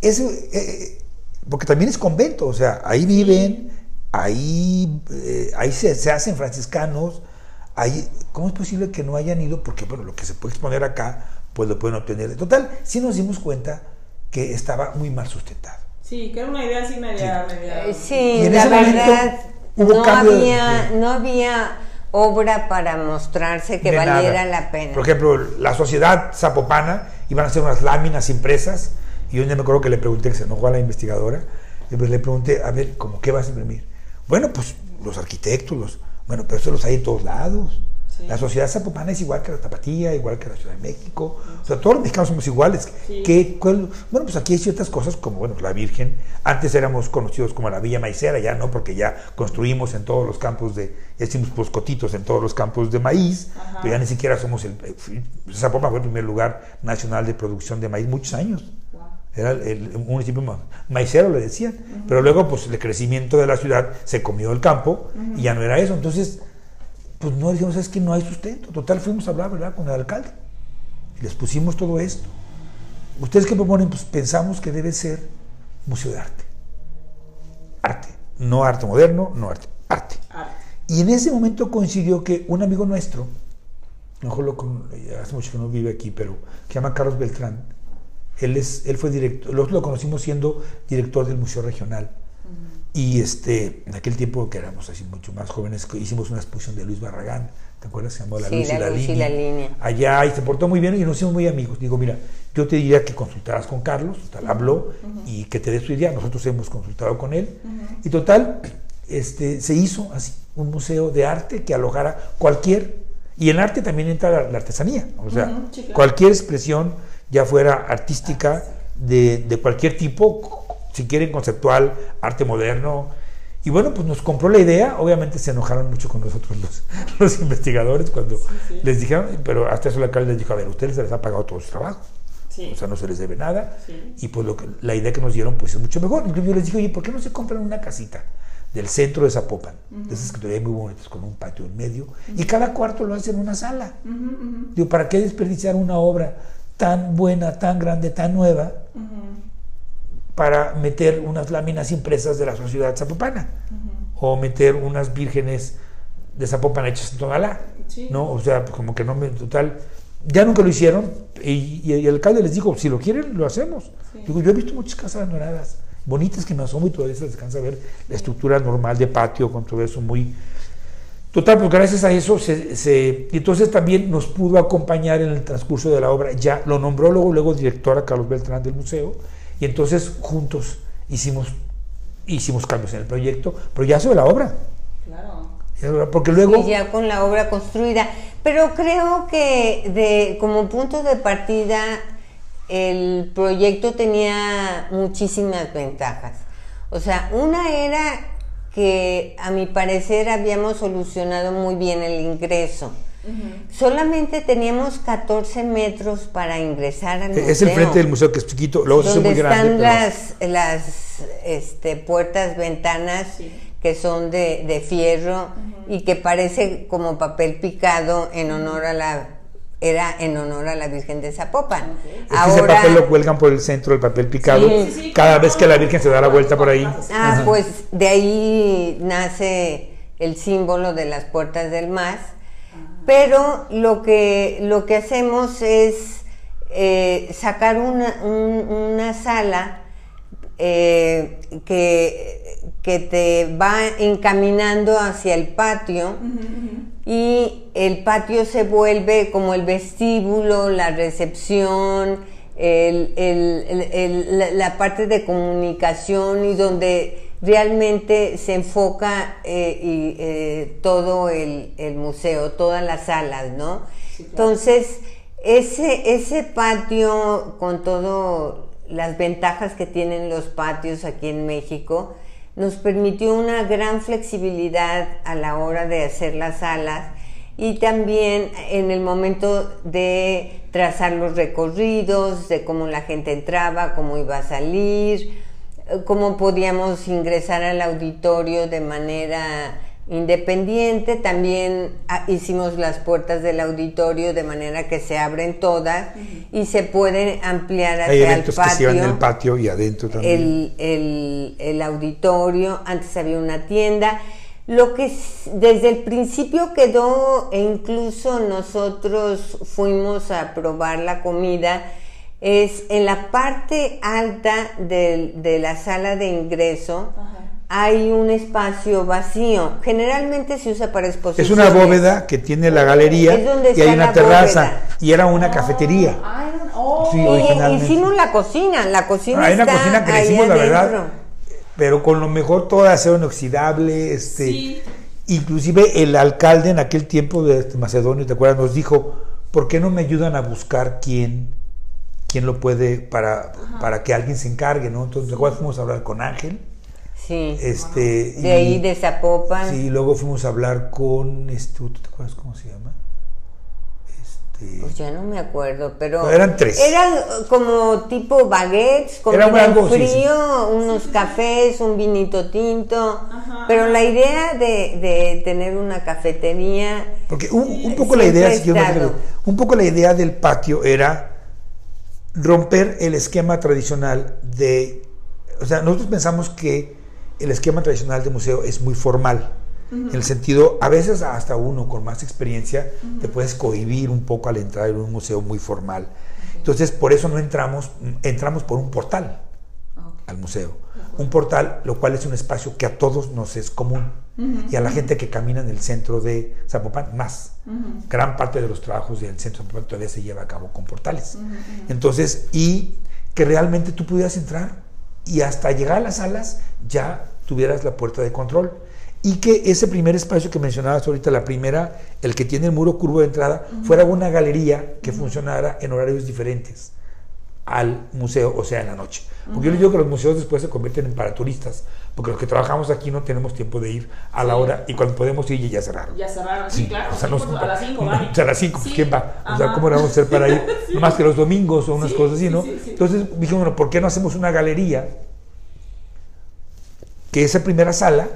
Eso, eh, eh, porque también es convento, o sea, ahí viven, ahí, eh, ahí se, se hacen franciscanos ¿Cómo es posible que no hayan ido? Porque, bueno, lo que se puede exponer acá, pues lo pueden obtener. De total, sí nos dimos cuenta que estaba muy mal sustentado. Sí, que era una idea así media... Sí, eh, la verdad, no, había, no había obra para mostrarse que valiera la pena. Por ejemplo, la sociedad zapopana iban a hacer unas láminas impresas y un día me acuerdo que le pregunté, que se enojó a la investigadora, y pues le pregunté, a ver, ¿cómo qué vas a imprimir? Bueno, pues los arquitectos, los bueno, pero eso los hay en todos lados. La sociedad zapopana es igual que la Tapatía, igual que la Ciudad de México. O sea, todos los mexicanos somos iguales. bueno, pues aquí hay ciertas cosas como, bueno, la Virgen. Antes éramos conocidos como la Villa Maicera, ya no, porque ya construimos en todos los campos de, ya hicimos poscotitos en todos los campos de maíz, pero ya ni siquiera somos el, Zapopan fue el primer lugar nacional de producción de maíz muchos años. Era el, municipio maicero, le decían. Pero luego, pues, el crecimiento de la ciudad se comió el campo y ya no era eso. Entonces, pues no dijimos, es que no hay sustento. Total, fuimos a hablar, ¿verdad?, con el alcalde. Y les pusimos todo esto. ¿Ustedes qué proponen? Pues pensamos que debe ser museo de arte. Arte. No arte moderno, no arte. Arte. Y en ese momento coincidió que un amigo nuestro, mejor lo, hace mucho que no vive aquí, pero que se llama Carlos Beltrán, él, es, él fue director, lo, lo conocimos siendo director del Museo Regional. Y este, en aquel tiempo que éramos así mucho más jóvenes, hicimos una exposición de Luis Barragán, ¿te acuerdas? Se llamó La, luz, y, la, línea. Allá y se portó muy bien y nos hicimos muy amigos. Digo, mira, yo te diría que consultaras con Carlos, tal, habló y que te des tu idea. Nosotros hemos consultado con él. Y total, este, se hizo así, un museo de arte que alojara cualquier, y en arte también entra la, artesanía, o sea, cualquier expresión ya fuera artística de, cualquier tipo, si quieren conceptual, arte moderno. Y bueno, pues nos compró la idea, obviamente se enojaron mucho con nosotros los, los investigadores cuando les dijeron, pero hasta eso la alcalde les dijo, a ver, ustedes se les ha pagado todo su trabajo. O sea, no se les debe nada. Y pues lo que, la idea que nos dieron pues es mucho mejor. Incluso yo les dije, oye, ¿por qué no se compran una casita del centro de Zapopan? De esas que muy bonitas, con un patio en medio. Y cada cuarto lo hacen en una sala. Digo, ¿para qué desperdiciar una obra tan buena, tan grande, tan nueva, para meter unas láminas impresas de la sociedad zapopana, o meter unas vírgenes de Zapopan hechas en Tonalá, ¿no? O sea, como que no me, total, ya nunca lo hicieron y, el alcalde les dijo, si lo quieren, lo hacemos. Digo, yo he visto muchas casas abandonadas, bonitas que me asomo y todavía se alcanza a ver la estructura normal de patio con todo eso muy... Total, pues gracias a eso, se, entonces también nos pudo acompañar en el transcurso de la obra, ya lo nombró luego, luego directora Carlos Beltrán del museo, y entonces juntos hicimos, hicimos cambios en el proyecto, pero ya sobre la obra. Claro. Porque luego... Y ya con la obra construida. Pero creo que de, como punto de partida el proyecto tenía muchísimas ventajas. O sea, una era que a mi parecer habíamos solucionado muy bien el ingreso. Solamente teníamos 14 metros para ingresar al museo. Es el frente del museo que es chiquito, luego es muy grande. Están las, las este, puertas, ventanas que son de, de fierro y que parece como papel picado en honor a la era en honor a la Virgen de Zapopan. Ahora, ese papel lo cuelgan por el centro del papel picado cada vez que la Virgen se da la vuelta por ahí. Ah, pues de ahí nace el símbolo de las puertas del más. Pero lo que, lo que hacemos es eh, sacar una, una sala eh, que, que, te va encaminando hacia el patio y el patio se vuelve como el vestíbulo, la recepción, la parte de comunicación y donde realmente se enfoca eh, y, eh, todo el, museo, todas las salas, ¿no? Entonces, ese, ese patio con todo las ventajas que tienen los patios aquí en México, nos permitió una gran flexibilidad a la hora de hacer las salas y también en el momento de trazar los recorridos, de cómo la gente entraba, cómo iba a salir, cómo podíamos ingresar al auditorio de manera independiente. También ah, hicimos las puertas del auditorio de manera que se abren todas y se pueden ampliar hacia el patio. Que el patio y adentro también. El, el, auditorio, antes había una tienda. Lo que desde el principio quedó, e incluso nosotros fuimos a probar la comida, es en la parte alta de, de la sala de ingreso hay un espacio vacío. Generalmente se usa para exposiciones. Es una bóveda que tiene la galería y hay una terraza y era una cafetería. Ah, oh. sí, hicimos la cocina, la cocina Hay una cocina que le hicimos, la verdad, pero con lo mejor todo acero inoxidable, este, inclusive el alcalde en aquel tiempo de Macedonio, ¿te acuerdas? Nos dijo, ¿por qué no me ayudan a buscar quién, quién lo puede para, para que alguien se encargue, ¿no? Entonces, ¿te acuerdas? Fuimos a hablar con Ángel Sí. Este, de ahí de Zapopan. Sí, luego fuimos a hablar con, este, ¿tú te acuerdas cómo se llama? Este, pues ya no me acuerdo, pero... eran tres. Eran como tipo baguettes, con un frío, unos cafés, un vinito tinto, pero la idea de, de, tener una cafetería... Porque un, poco la idea, un poco la idea del patio era romper el esquema tradicional de... O sea, nosotros pensamos que el esquema tradicional de museo es muy formal. En el sentido, a veces hasta uno con más experiencia te puedes cohibir un poco al entrar en un museo muy formal. Entonces, por eso no entramos, entramos por un portal al museo. Un portal, lo cual es un espacio que a todos nos es común. Y a la gente que camina en el centro de Zapopan, más. Gran parte de los trabajos del centro de Zapopan todavía se lleva a cabo con portales. Entonces, y que realmente tú pudieras entrar y hasta llegar a las salas ya tuvieras la puerta de control. Y que ese primer espacio que mencionabas ahorita, la primera, el que tiene el muro curvo de entrada, fuera una galería que funcionara en horarios diferentes al museo, o sea, en la noche. Porque yo les digo que los museos después se convierten en para turistas, porque los que trabajamos aquí no tenemos tiempo de ir a la hora y cuando podemos ir ya cerraron. Ya cerraron, sí, claro. O sea, a las 5, O sea, a las 5, pues ¿quién va? O sea, ¿cómo vamos a hacer para ir? Más que los domingos o unas cosas así, ¿no? Entonces dijimos, bueno, ¿por qué no hacemos una galería que esa primera sala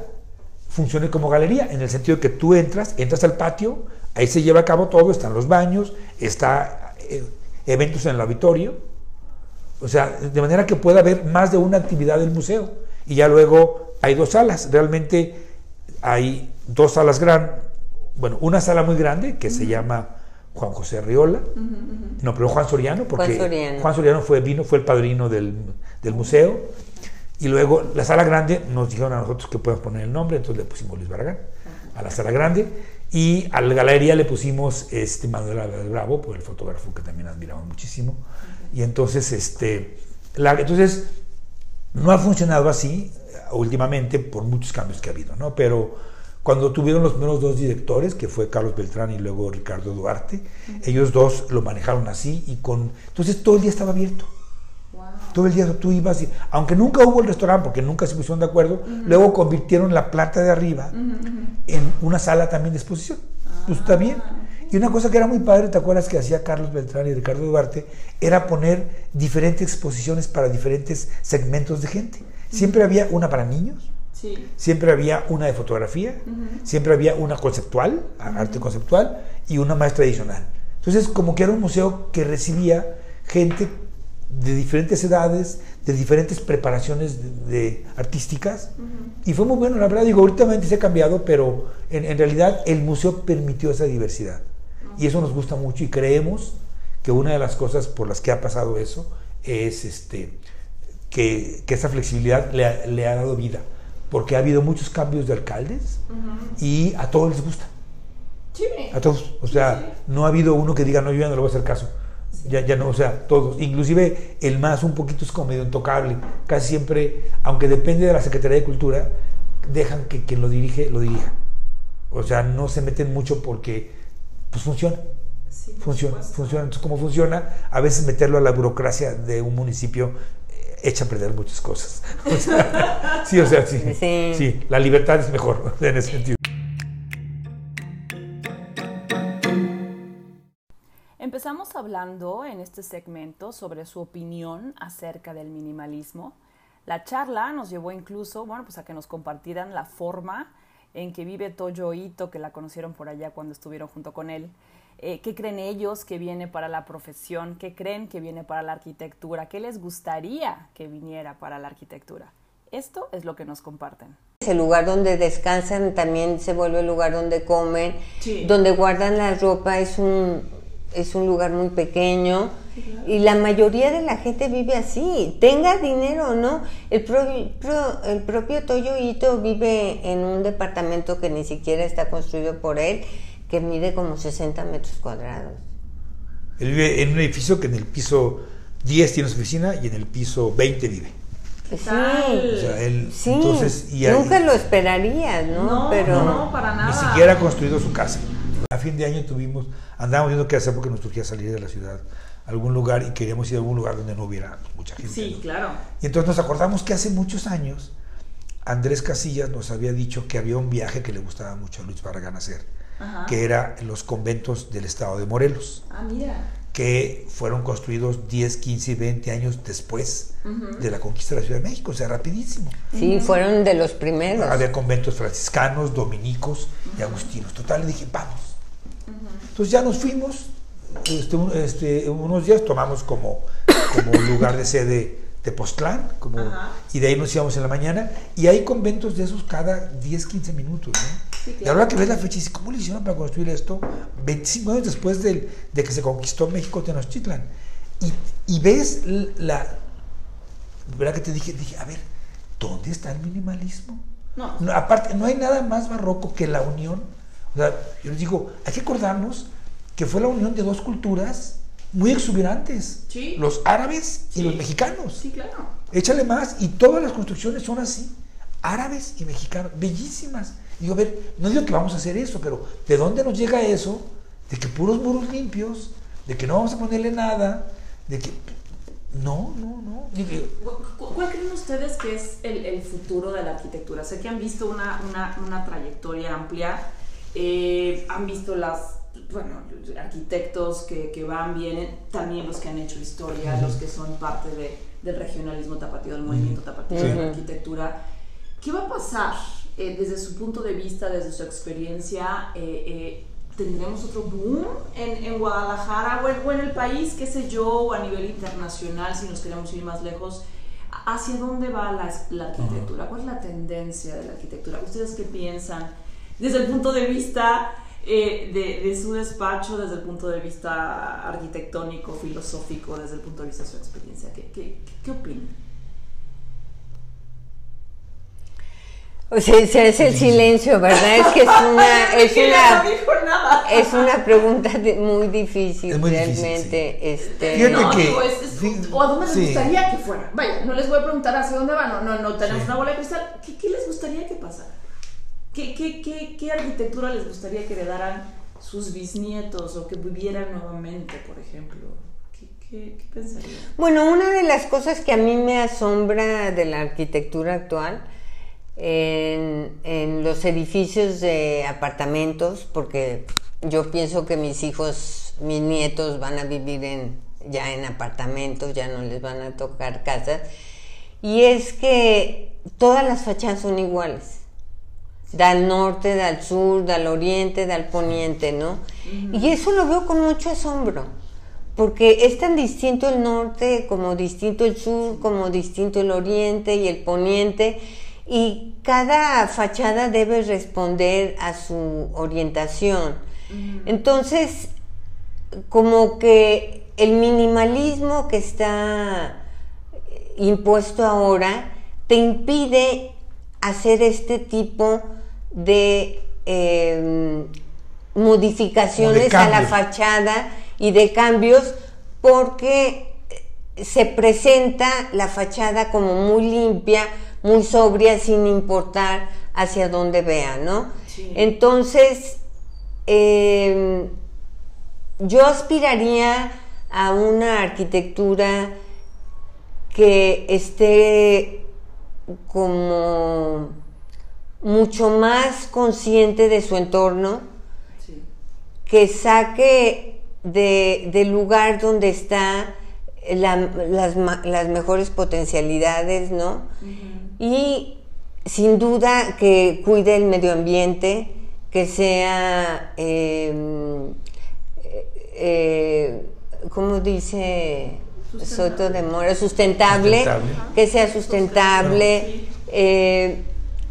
funcione como galería, en el sentido de que tú entras, entras al patio, ahí se lleva a cabo todo, están los baños, está eh, eventos en el auditorio, o sea, de manera que pueda haber más de una actividad del museo. Y ya luego hay dos salas, realmente hay dos salas grandes, bueno, una sala muy grande que se llama Juan José Riola, no, pero Juan Soriano, porque Juan Soriano, fue, vino, fue el padrino del, del, museo, y luego la sala grande nos dijeron a nosotros que podemos poner el nombre, entonces le pusimos Luis Barragán a la sala grande, y a la galería le pusimos este Manuel Bravo, por el fotógrafo que también admiramos muchísimo, y entonces, este, la, entonces no ha funcionado así últimamente por muchos cambios que ha habido, ¿no? Pero cuando tuvieron los primeros dos directores, que fue Carlos Beltrán y luego Ricardo Duarte, ellos dos lo manejaron así y con... Entonces todo el día estaba abierto. Todo el día tú ibas y, aunque nunca hubo el restaurante, porque nunca se pusieron de acuerdo, luego convirtieron la planta de arriba en una sala también de exposición. Pues está bien. Y una cosa que era muy padre, ¿te acuerdas que hacía Carlos Beltrán y Ricardo Duarte? Era poner diferentes exposiciones para diferentes segmentos de gente. Siempre había una para niños, siempre había una de fotografía, siempre había una conceptual, arte conceptual, y una más tradicional. Entonces, como que era un museo que recibía gente de diferentes edades, de diferentes preparaciones de, artísticas, y fue muy bueno, la verdad, digo, ahorita se ha cambiado, pero en, en realidad el museo permitió esa diversidad. Y eso nos gusta mucho y creemos que una de las cosas por las que ha pasado eso es este, que, que esa flexibilidad le ha, le ha, dado vida. Porque ha habido muchos cambios de alcaldes y a todos les gusta. Sí. A todos. O sea, no ha habido uno que diga, no, yo ya no le voy a hacer caso. Ya, ya no, o sea, todos. Inclusive el más un poquito es como medio intocable. Casi siempre, aunque depende de la Secretaría de Cultura, dejan que quien lo dirige, lo dirija. O sea, no se meten mucho porque pues funciona. funciona, funciona. Entonces, ¿cómo funciona? A veces meterlo a la burocracia de un municipio eh, echa a perder muchas cosas. sí, o sea, sí, sí. la libertad es mejor en ese sentido. Empezamos hablando en este segmento sobre su opinión acerca del minimalismo. La charla nos llevó incluso, bueno, pues a que nos compartieran la forma en que vive Toyo Ito, que la conocieron por allá cuando estuvieron junto con él. Eh, ¿Qué creen ellos que viene para la profesión? ¿Qué creen que viene para la arquitectura? ¿Qué les gustaría que viniera para la arquitectura? Esto es lo que nos comparten. El lugar donde descansan también se vuelve el lugar donde comen, donde guardan la ropa es un, es un lugar muy pequeño y la mayoría de la gente vive así, tenga dinero o no. El, el propio Toyo Ito vive en un departamento que ni siquiera está construido por él, que mide como 60 metros cuadrados. Él vive en un edificio que en el piso 10 tiene su oficina y en el piso 20 vive. Sí, o sea, él, Entonces, y nunca lo esperarías, ¿no? No, Pero no, para nada. Ni siquiera ha construido su casa. A fin de año tuvimos, andábamos viendo qué hacer porque nos surgía salir de la ciudad algún lugar y queríamos ir a algún lugar donde no hubiera mucha gente. Sí, claro. Y entonces nos acordamos que hace muchos años Andrés Casillas nos había dicho que había un viaje que le gustaba mucho a Luis Barragán hacer, que era en los conventos del estado de Morelos. Ah, mira. Que fueron construidos 10, 15 y 20 años después de la conquista de la Ciudad de México, o sea, rapidísimo. Sí, fueron de los primeros. Había conventos franciscanos, dominicos y agustinos. Total, le dije, vamos. Entonces ya nos fuimos, este, este, unos días tomamos como, como lugar de sede Tepoztlán, como, y de ahí nos íbamos en la mañana, y hay conventos de esos cada 10, 15 minutos, Y ahora que ves la fecha, dices, ¿cómo le hicieron para construir esto? 25 años después de, de que se conquistó México Tenochtitlan. Y, y ves la... ¿Verdad que te dije? Dije, a ver, ¿dónde está el minimalismo? No. Aparte, no hay nada más barroco que la unión. O sea, yo les digo, hay que acordarnos que fue la unión de dos culturas muy exuberantes, los árabes y los mexicanos. Sí, claro. Échale más, y todas las construcciones son así, árabes y mexicanos, bellísimas. Digo, a ver, no digo que vamos a hacer eso, pero ¿de dónde nos llega eso? De que puros muros limpios, de que no vamos a ponerle nada, de que... No, no, no. ¿Cuál creen ustedes que es el, futuro de la arquitectura? Sé que han visto una, una, trayectoria amplia, eh, han visto las bueno, arquitectos que, que, van, vienen, también los que han hecho historia, los que son parte de, del regionalismo tapatío, del movimiento tapatío de la arquitectura. ¿Qué va a pasar eh, desde su punto de vista, desde su experiencia? Eh, eh, ¿Tendremos otro boom en, en Guadalajara o en, o en, el país, qué sé yo, o a nivel internacional, si nos queremos ir más lejos? ¿Hacia dónde va la, la arquitectura? ¿Cuál es la tendencia de la arquitectura? ¿Ustedes qué piensan? Desde el punto de vista eh, de, su despacho desde el punto de vista arquitectónico, filosófico, desde el punto de vista de su experiencia. ¿Qué, qué, qué opina? O sea, se hace el silencio, ¿verdad? Es que es una, es una, es una pregunta muy difícil, realmente. este... no, que, o a dónde les gustaría que fuera. Vaya, no les voy a preguntar hacia dónde van, no, no, no tenemos una bola de cristal. ¿Qué, ¿Qué, les gustaría que pasara? ¿Qué, qué, qué, qué arquitectura les gustaría que heredaran sus bisnietos o que vivieran nuevamente, por ejemplo? ¿Qué, qué, pensarían? Bueno, una de las cosas que a mí me asombra de la arquitectura actual en, los edificios de apartamentos, porque yo pienso que mis hijos, mis nietos van a vivir en, ya en apartamentos, ya no les van a tocar casas, y es que todas las fachadas son iguales. Del norte, del sur, del oriente, del poniente, ¿no? Y eso lo veo con mucho asombro, porque es tan distinto el norte como distinto el sur, como distinto el oriente y el poniente y cada fachada debe responder a su orientación. Entonces, como que el minimalismo que está impuesto ahora te impide hacer este tipo de em, modificaciones a la fachada y de cambios porque se presenta la fachada como muy limpia, muy sobria sin importar hacia dónde vea, ¿no? Entonces, em, yo aspiraría a una arquitectura que esté como mucho más consciente de su entorno, que saque del lugar donde está las, las, mejores potencialidades, ¿no? Y sin duda que cuide el medio ambiente, que sea, eh, eh, ¿cómo dice Soto de Mora? Sustentable, que sea sustentable. Eh,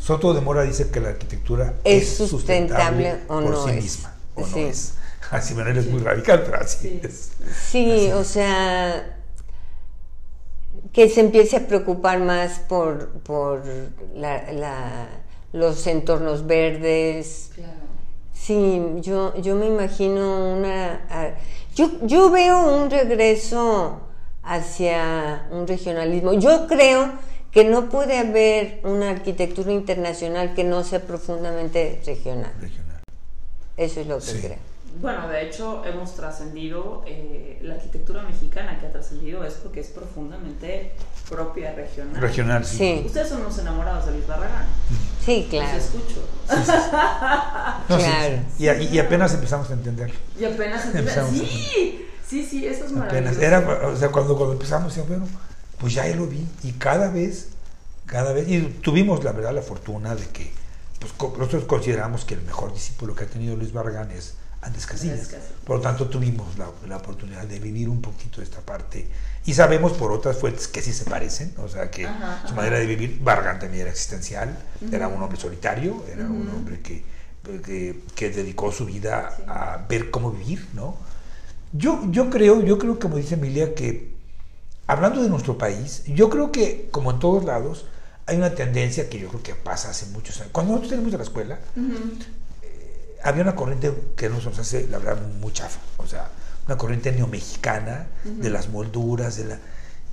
Soto de Mora dice que la arquitectura es, sustentable, o por no sí misma. O no es. Así manera es muy radical, pero así es. Sí, o sea, que se empiece a preocupar más por, por los entornos verdes. Sí, yo, yo me imagino una... Yo, yo veo un regreso hacia un regionalismo. Yo creo que no puede haber una arquitectura internacional que no sea profundamente regional. Eso es lo que creo. Bueno, de hecho hemos trascendido, eh, la arquitectura mexicana que ha trascendido es porque es profundamente propia regional. Regional, sí. Ustedes son unos enamorados de Luis Barragán. Sí, claro. Los escucho. claro. Y, apenas empezamos a entender. Y apenas empezamos. Sí, sí, sí, eso es maravilloso. Era, o sea, cuando, cuando empezamos, bueno, pues ya lo vi. Y cada vez, cada vez, y tuvimos la verdad la fortuna de que pues, nosotros consideramos que el mejor discípulo que ha tenido Luis Barragán es Andrés Casillas. Por lo tanto, tuvimos la, oportunidad de vivir un poquito esta parte. Y sabemos por otras fuentes que sí se parecen, o sea, que su manera de vivir, Vargas también era existencial, era un hombre solitario, era un hombre que, que, dedicó su vida a ver cómo vivir, ¿no? Yo, yo creo, yo creo, como dice Emilia, que hablando de nuestro país, yo creo que, como en todos lados, hay una tendencia que yo creo que pasa hace muchos años. Cuando nosotros tenemos la escuela, había una corriente que nos hace, la verdad, muy chafa. O sea, una corriente neomexicana de las molduras, de la...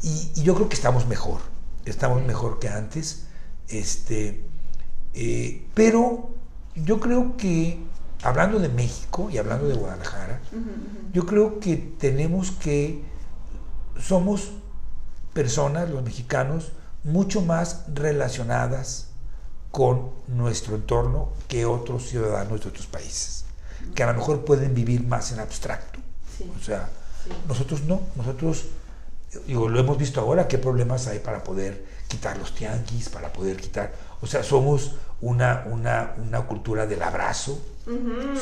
Y, yo creo que estamos mejor, estamos mejor que antes. Este, eh, pero yo creo que, hablando de México y hablando de Guadalajara, yo creo que tenemos que, somos personas, los mexicanos, mucho más relacionadas con nuestro entorno que otros ciudadanos de otros países, que a lo mejor pueden vivir más en abstracto. O sea, nosotros no, nosotros, digo, lo hemos visto ahora, qué problemas hay para poder quitar los tianguis, para poder quitar, o sea, somos una, una, una cultura del abrazo,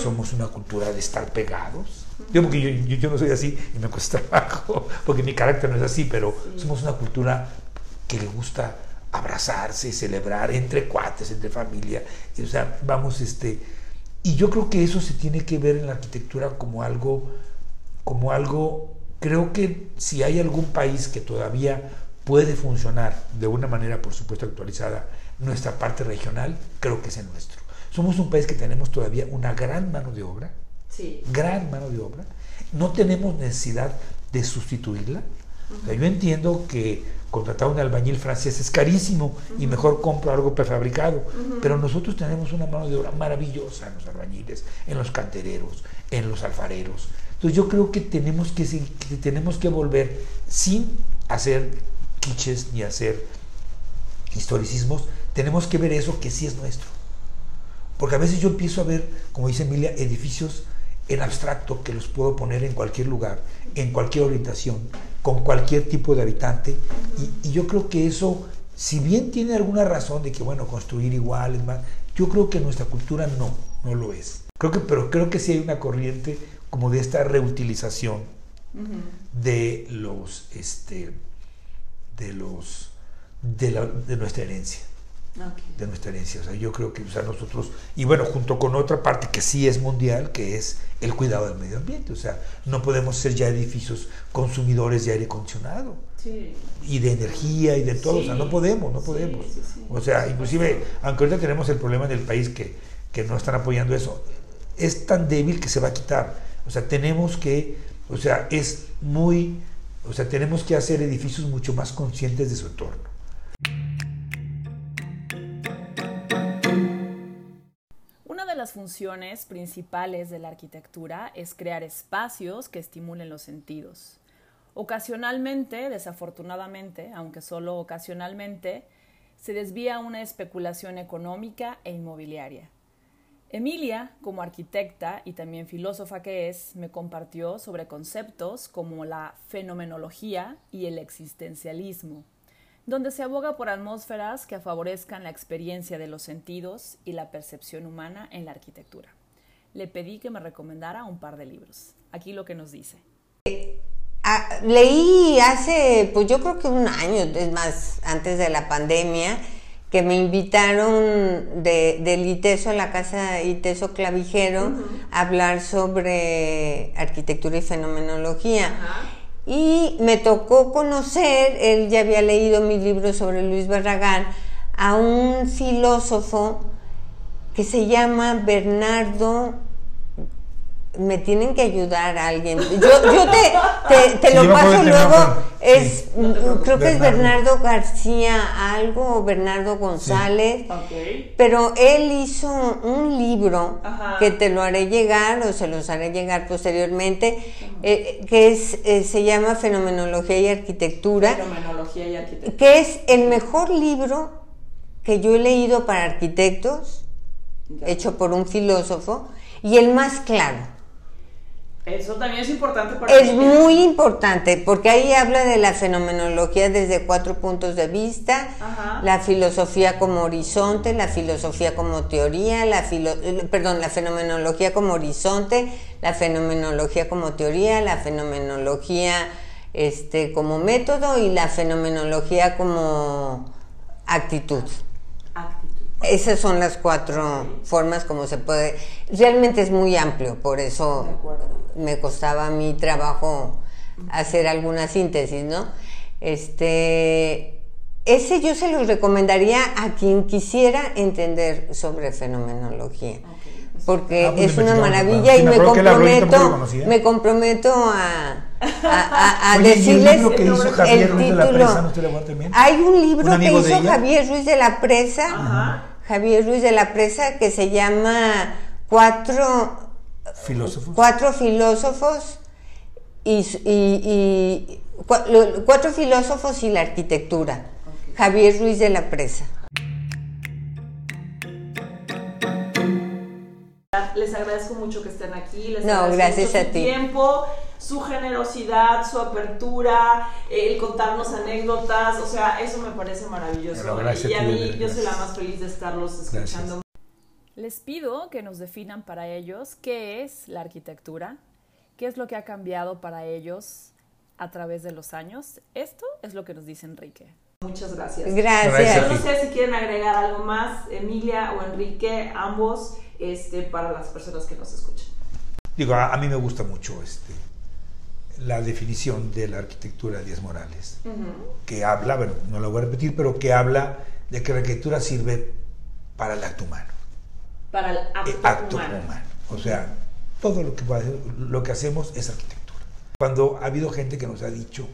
somos una cultura de estar pegados. Yo, porque yo, yo, no soy así y me cuesta trabajo, porque mi carácter no es así, pero somos una cultura que le gusta abrazarse, celebrar entre cuates, entre familia. O sea, vamos, este, Y yo creo que eso se tiene que ver en la arquitectura como algo, como algo, creo que si hay algún país que todavía puede funcionar de una manera, por supuesto, actualizada, nuestra parte regional, creo que es el nuestro. Somos un país que tenemos todavía una gran mano de obra, sí. gran mano de obra, no tenemos necesidad de sustituirla. yo entiendo que contratar un albañil francés es carísimo y mejor compro algo prefabricado, pero nosotros tenemos una mano de obra maravillosa en los albañiles, en los cantereros, en los alfareros. Entonces yo creo que tenemos que, que tenemos que volver sin hacer quiches ni hacer historicismos, tenemos que ver eso que sí es nuestro. Porque a veces yo empiezo a ver, como dice Emilia, edificios en abstracto que los puedo poner en cualquier lugar, en cualquier orientación, con cualquier tipo de habitante. Y, yo creo que eso, si bien tiene alguna razón de que, bueno, construir igual es más, yo creo que nuestra cultura no, no lo es. Creo que, pero creo que sí hay una corriente como de esta reutilización de los, este, de los, de, la, de nuestra herencia de nuestra herencia. O sea, yo creo que o sea, nosotros, y bueno, junto con otra parte que sí es mundial, que es el cuidado del medio ambiente. O sea, no podemos ser ya edificios consumidores de aire acondicionado y de energía y de todo. O sea, no podemos, no podemos. o sea, inclusive, aunque ahorita tenemos el problema en el país que, que no están apoyando eso, es tan débil que se va a quitar. O sea, tenemos que, o sea, es muy, o sea, tenemos que hacer edificios mucho más conscientes de su entorno. Las funciones principales de la arquitectura es crear espacios que estimulen los sentidos. Ocasionalmente, desafortunadamente, aunque solo ocasionalmente, se desvía una especulación económica e inmobiliaria. Emilia, como arquitecta y también filósofa que es, me compartió sobre conceptos como la fenomenología y el existencialismo, donde se aboga por atmósferas que favorezcan la experiencia de los sentidos y la percepción humana en la arquitectura. Le pedí que me recomendara un par de libros. Aquí lo que nos dice. Ah, leí hace, pues yo creo que un año, es más, antes de la pandemia, que me invitaron de, del ITESO, la casa ITESO Clavijero, a hablar sobre arquitectura y fenomenología. Y me tocó conocer, él ya había leído mi libro sobre Luis Barragán, a un filósofo que se llama Bernardo me tienen que ayudar a alguien. Yo, yo te, te, lo paso luego. Es, creo que es Bernardo García algo o Bernardo González. Pero él hizo un libro que te lo haré llegar o se los haré llegar posteriormente, eh, que es, eh, se llama Fenomenología y Arquitectura. Fenomenología y Arquitectura. Que es el mejor libro que yo he leído para arquitectos, hecho por un filósofo, y el más claro. Eso también es importante para Es muy importante porque ahí habla de la fenomenología desde cuatro puntos de vista, la filosofía como horizonte, la filosofía como teoría, la perdón, la fenomenología como horizonte, la fenomenología como teoría, la fenomenología este como método y la fenomenología como actitud. Esas son las cuatro formas como se puede. Realmente es muy amplio, por eso me costaba mi trabajo hacer alguna síntesis, ¿no? Este, ese yo se los recomendaría a quien quisiera entender sobre fenomenología. Porque ah, pues es una maravilla y me comprometo, me comprometo a, a, a, decirles el, título. Hay un libro que hizo Javier Ruiz de la Presa. Ajá Javier Ruiz de la Presa que se llama Cuatro filósofos, cuatro filósofos y, cuatro filósofos y la arquitectura. Javier Ruiz de la Presa. Les agradezco mucho que estén aquí. Les no, gracias a ti. tiempo su generosidad, su apertura, el contarnos anécdotas, o sea, eso me parece maravilloso. y a mí yo soy la más feliz de estarlos escuchando. Les pido que nos definan para ellos qué es la arquitectura, qué es lo que ha cambiado para ellos a través de los años. Esto es lo que nos dice Enrique. Muchas gracias. Gracias. No sé si quieren agregar algo más, Emilia o Enrique, ambos, este, para las personas que nos escuchan. Digo, a, mí me gusta mucho este, la definición de la arquitectura de Díaz Morales, que habla, bueno, no lo voy a repetir, pero que habla de que la arquitectura sirve para el acto humano. Para el acto, humano. O sea, todo lo que, lo que hacemos es arquitectura. Cuando ha habido gente que nos ha dicho,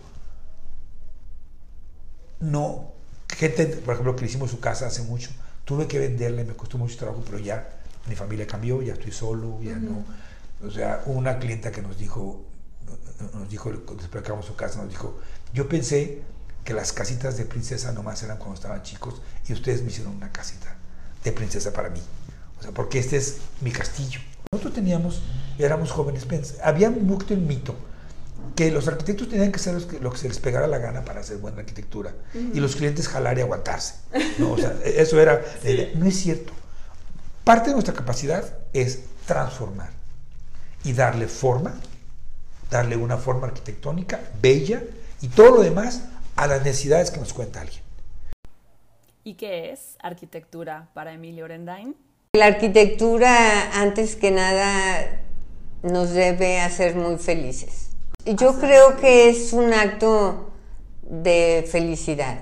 no, gente, por ejemplo, que hicimos su casa hace mucho, tuve que venderla y me costó mucho trabajo, pero ya mi familia cambió, ya estoy solo, ya no. O sea, una clienta que nos dijo, nos dijo, después que su casa, nos dijo, yo pensé que las casitas de princesa nomás eran cuando estaban chicos y ustedes me hicieron una casita de princesa para mí. O sea, porque este es mi castillo. Nosotros teníamos, éramos jóvenes, había mucho el mito que los arquitectos tenían que hacer lo que se les pegara la gana para hacer buena arquitectura y los clientes jalar y aguantarse. ¿no? O sea, e-, eso era, no es cierto. Parte de nuestra capacidad es transformar y darle forma, darle una forma arquitectónica bella y todo lo demás a las necesidades que nos cuenta alguien. ¿Y qué es arquitectura para Emilio Orendain? La arquitectura, antes que nada, nos debe hacer muy felices. Yo creo que es un acto de felicidad.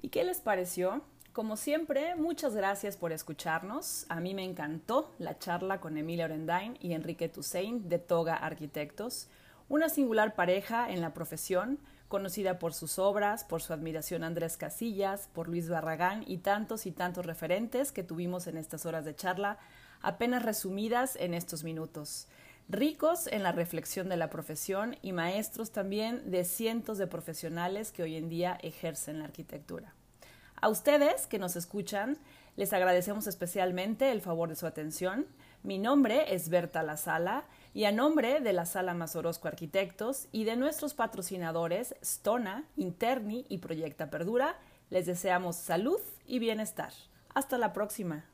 ¿Y qué les pareció? Como siempre, muchas gracias por escucharnos. A mí me encantó la charla con Emilia Orendain y Enrique Toussaint de Toga Arquitectos, una singular pareja en la profesión, conocida por sus obras, por su admiración Andrés Casillas, por Luis Barragán y tantos y tantos referentes que tuvimos en estas horas de charla, apenas resumidas en estos minutos ricos en la reflexión de la profesión y maestros también de cientos de profesionales que hoy en día ejercen la arquitectura. A ustedes que nos escuchan, les agradecemos especialmente el favor de su atención. Mi nombre es Berta La Sala y a nombre de la Sala Mazorosco Arquitectos y de nuestros patrocinadores Stona, Interni y Proyecta Perdura, les deseamos salud y bienestar. Hasta la próxima.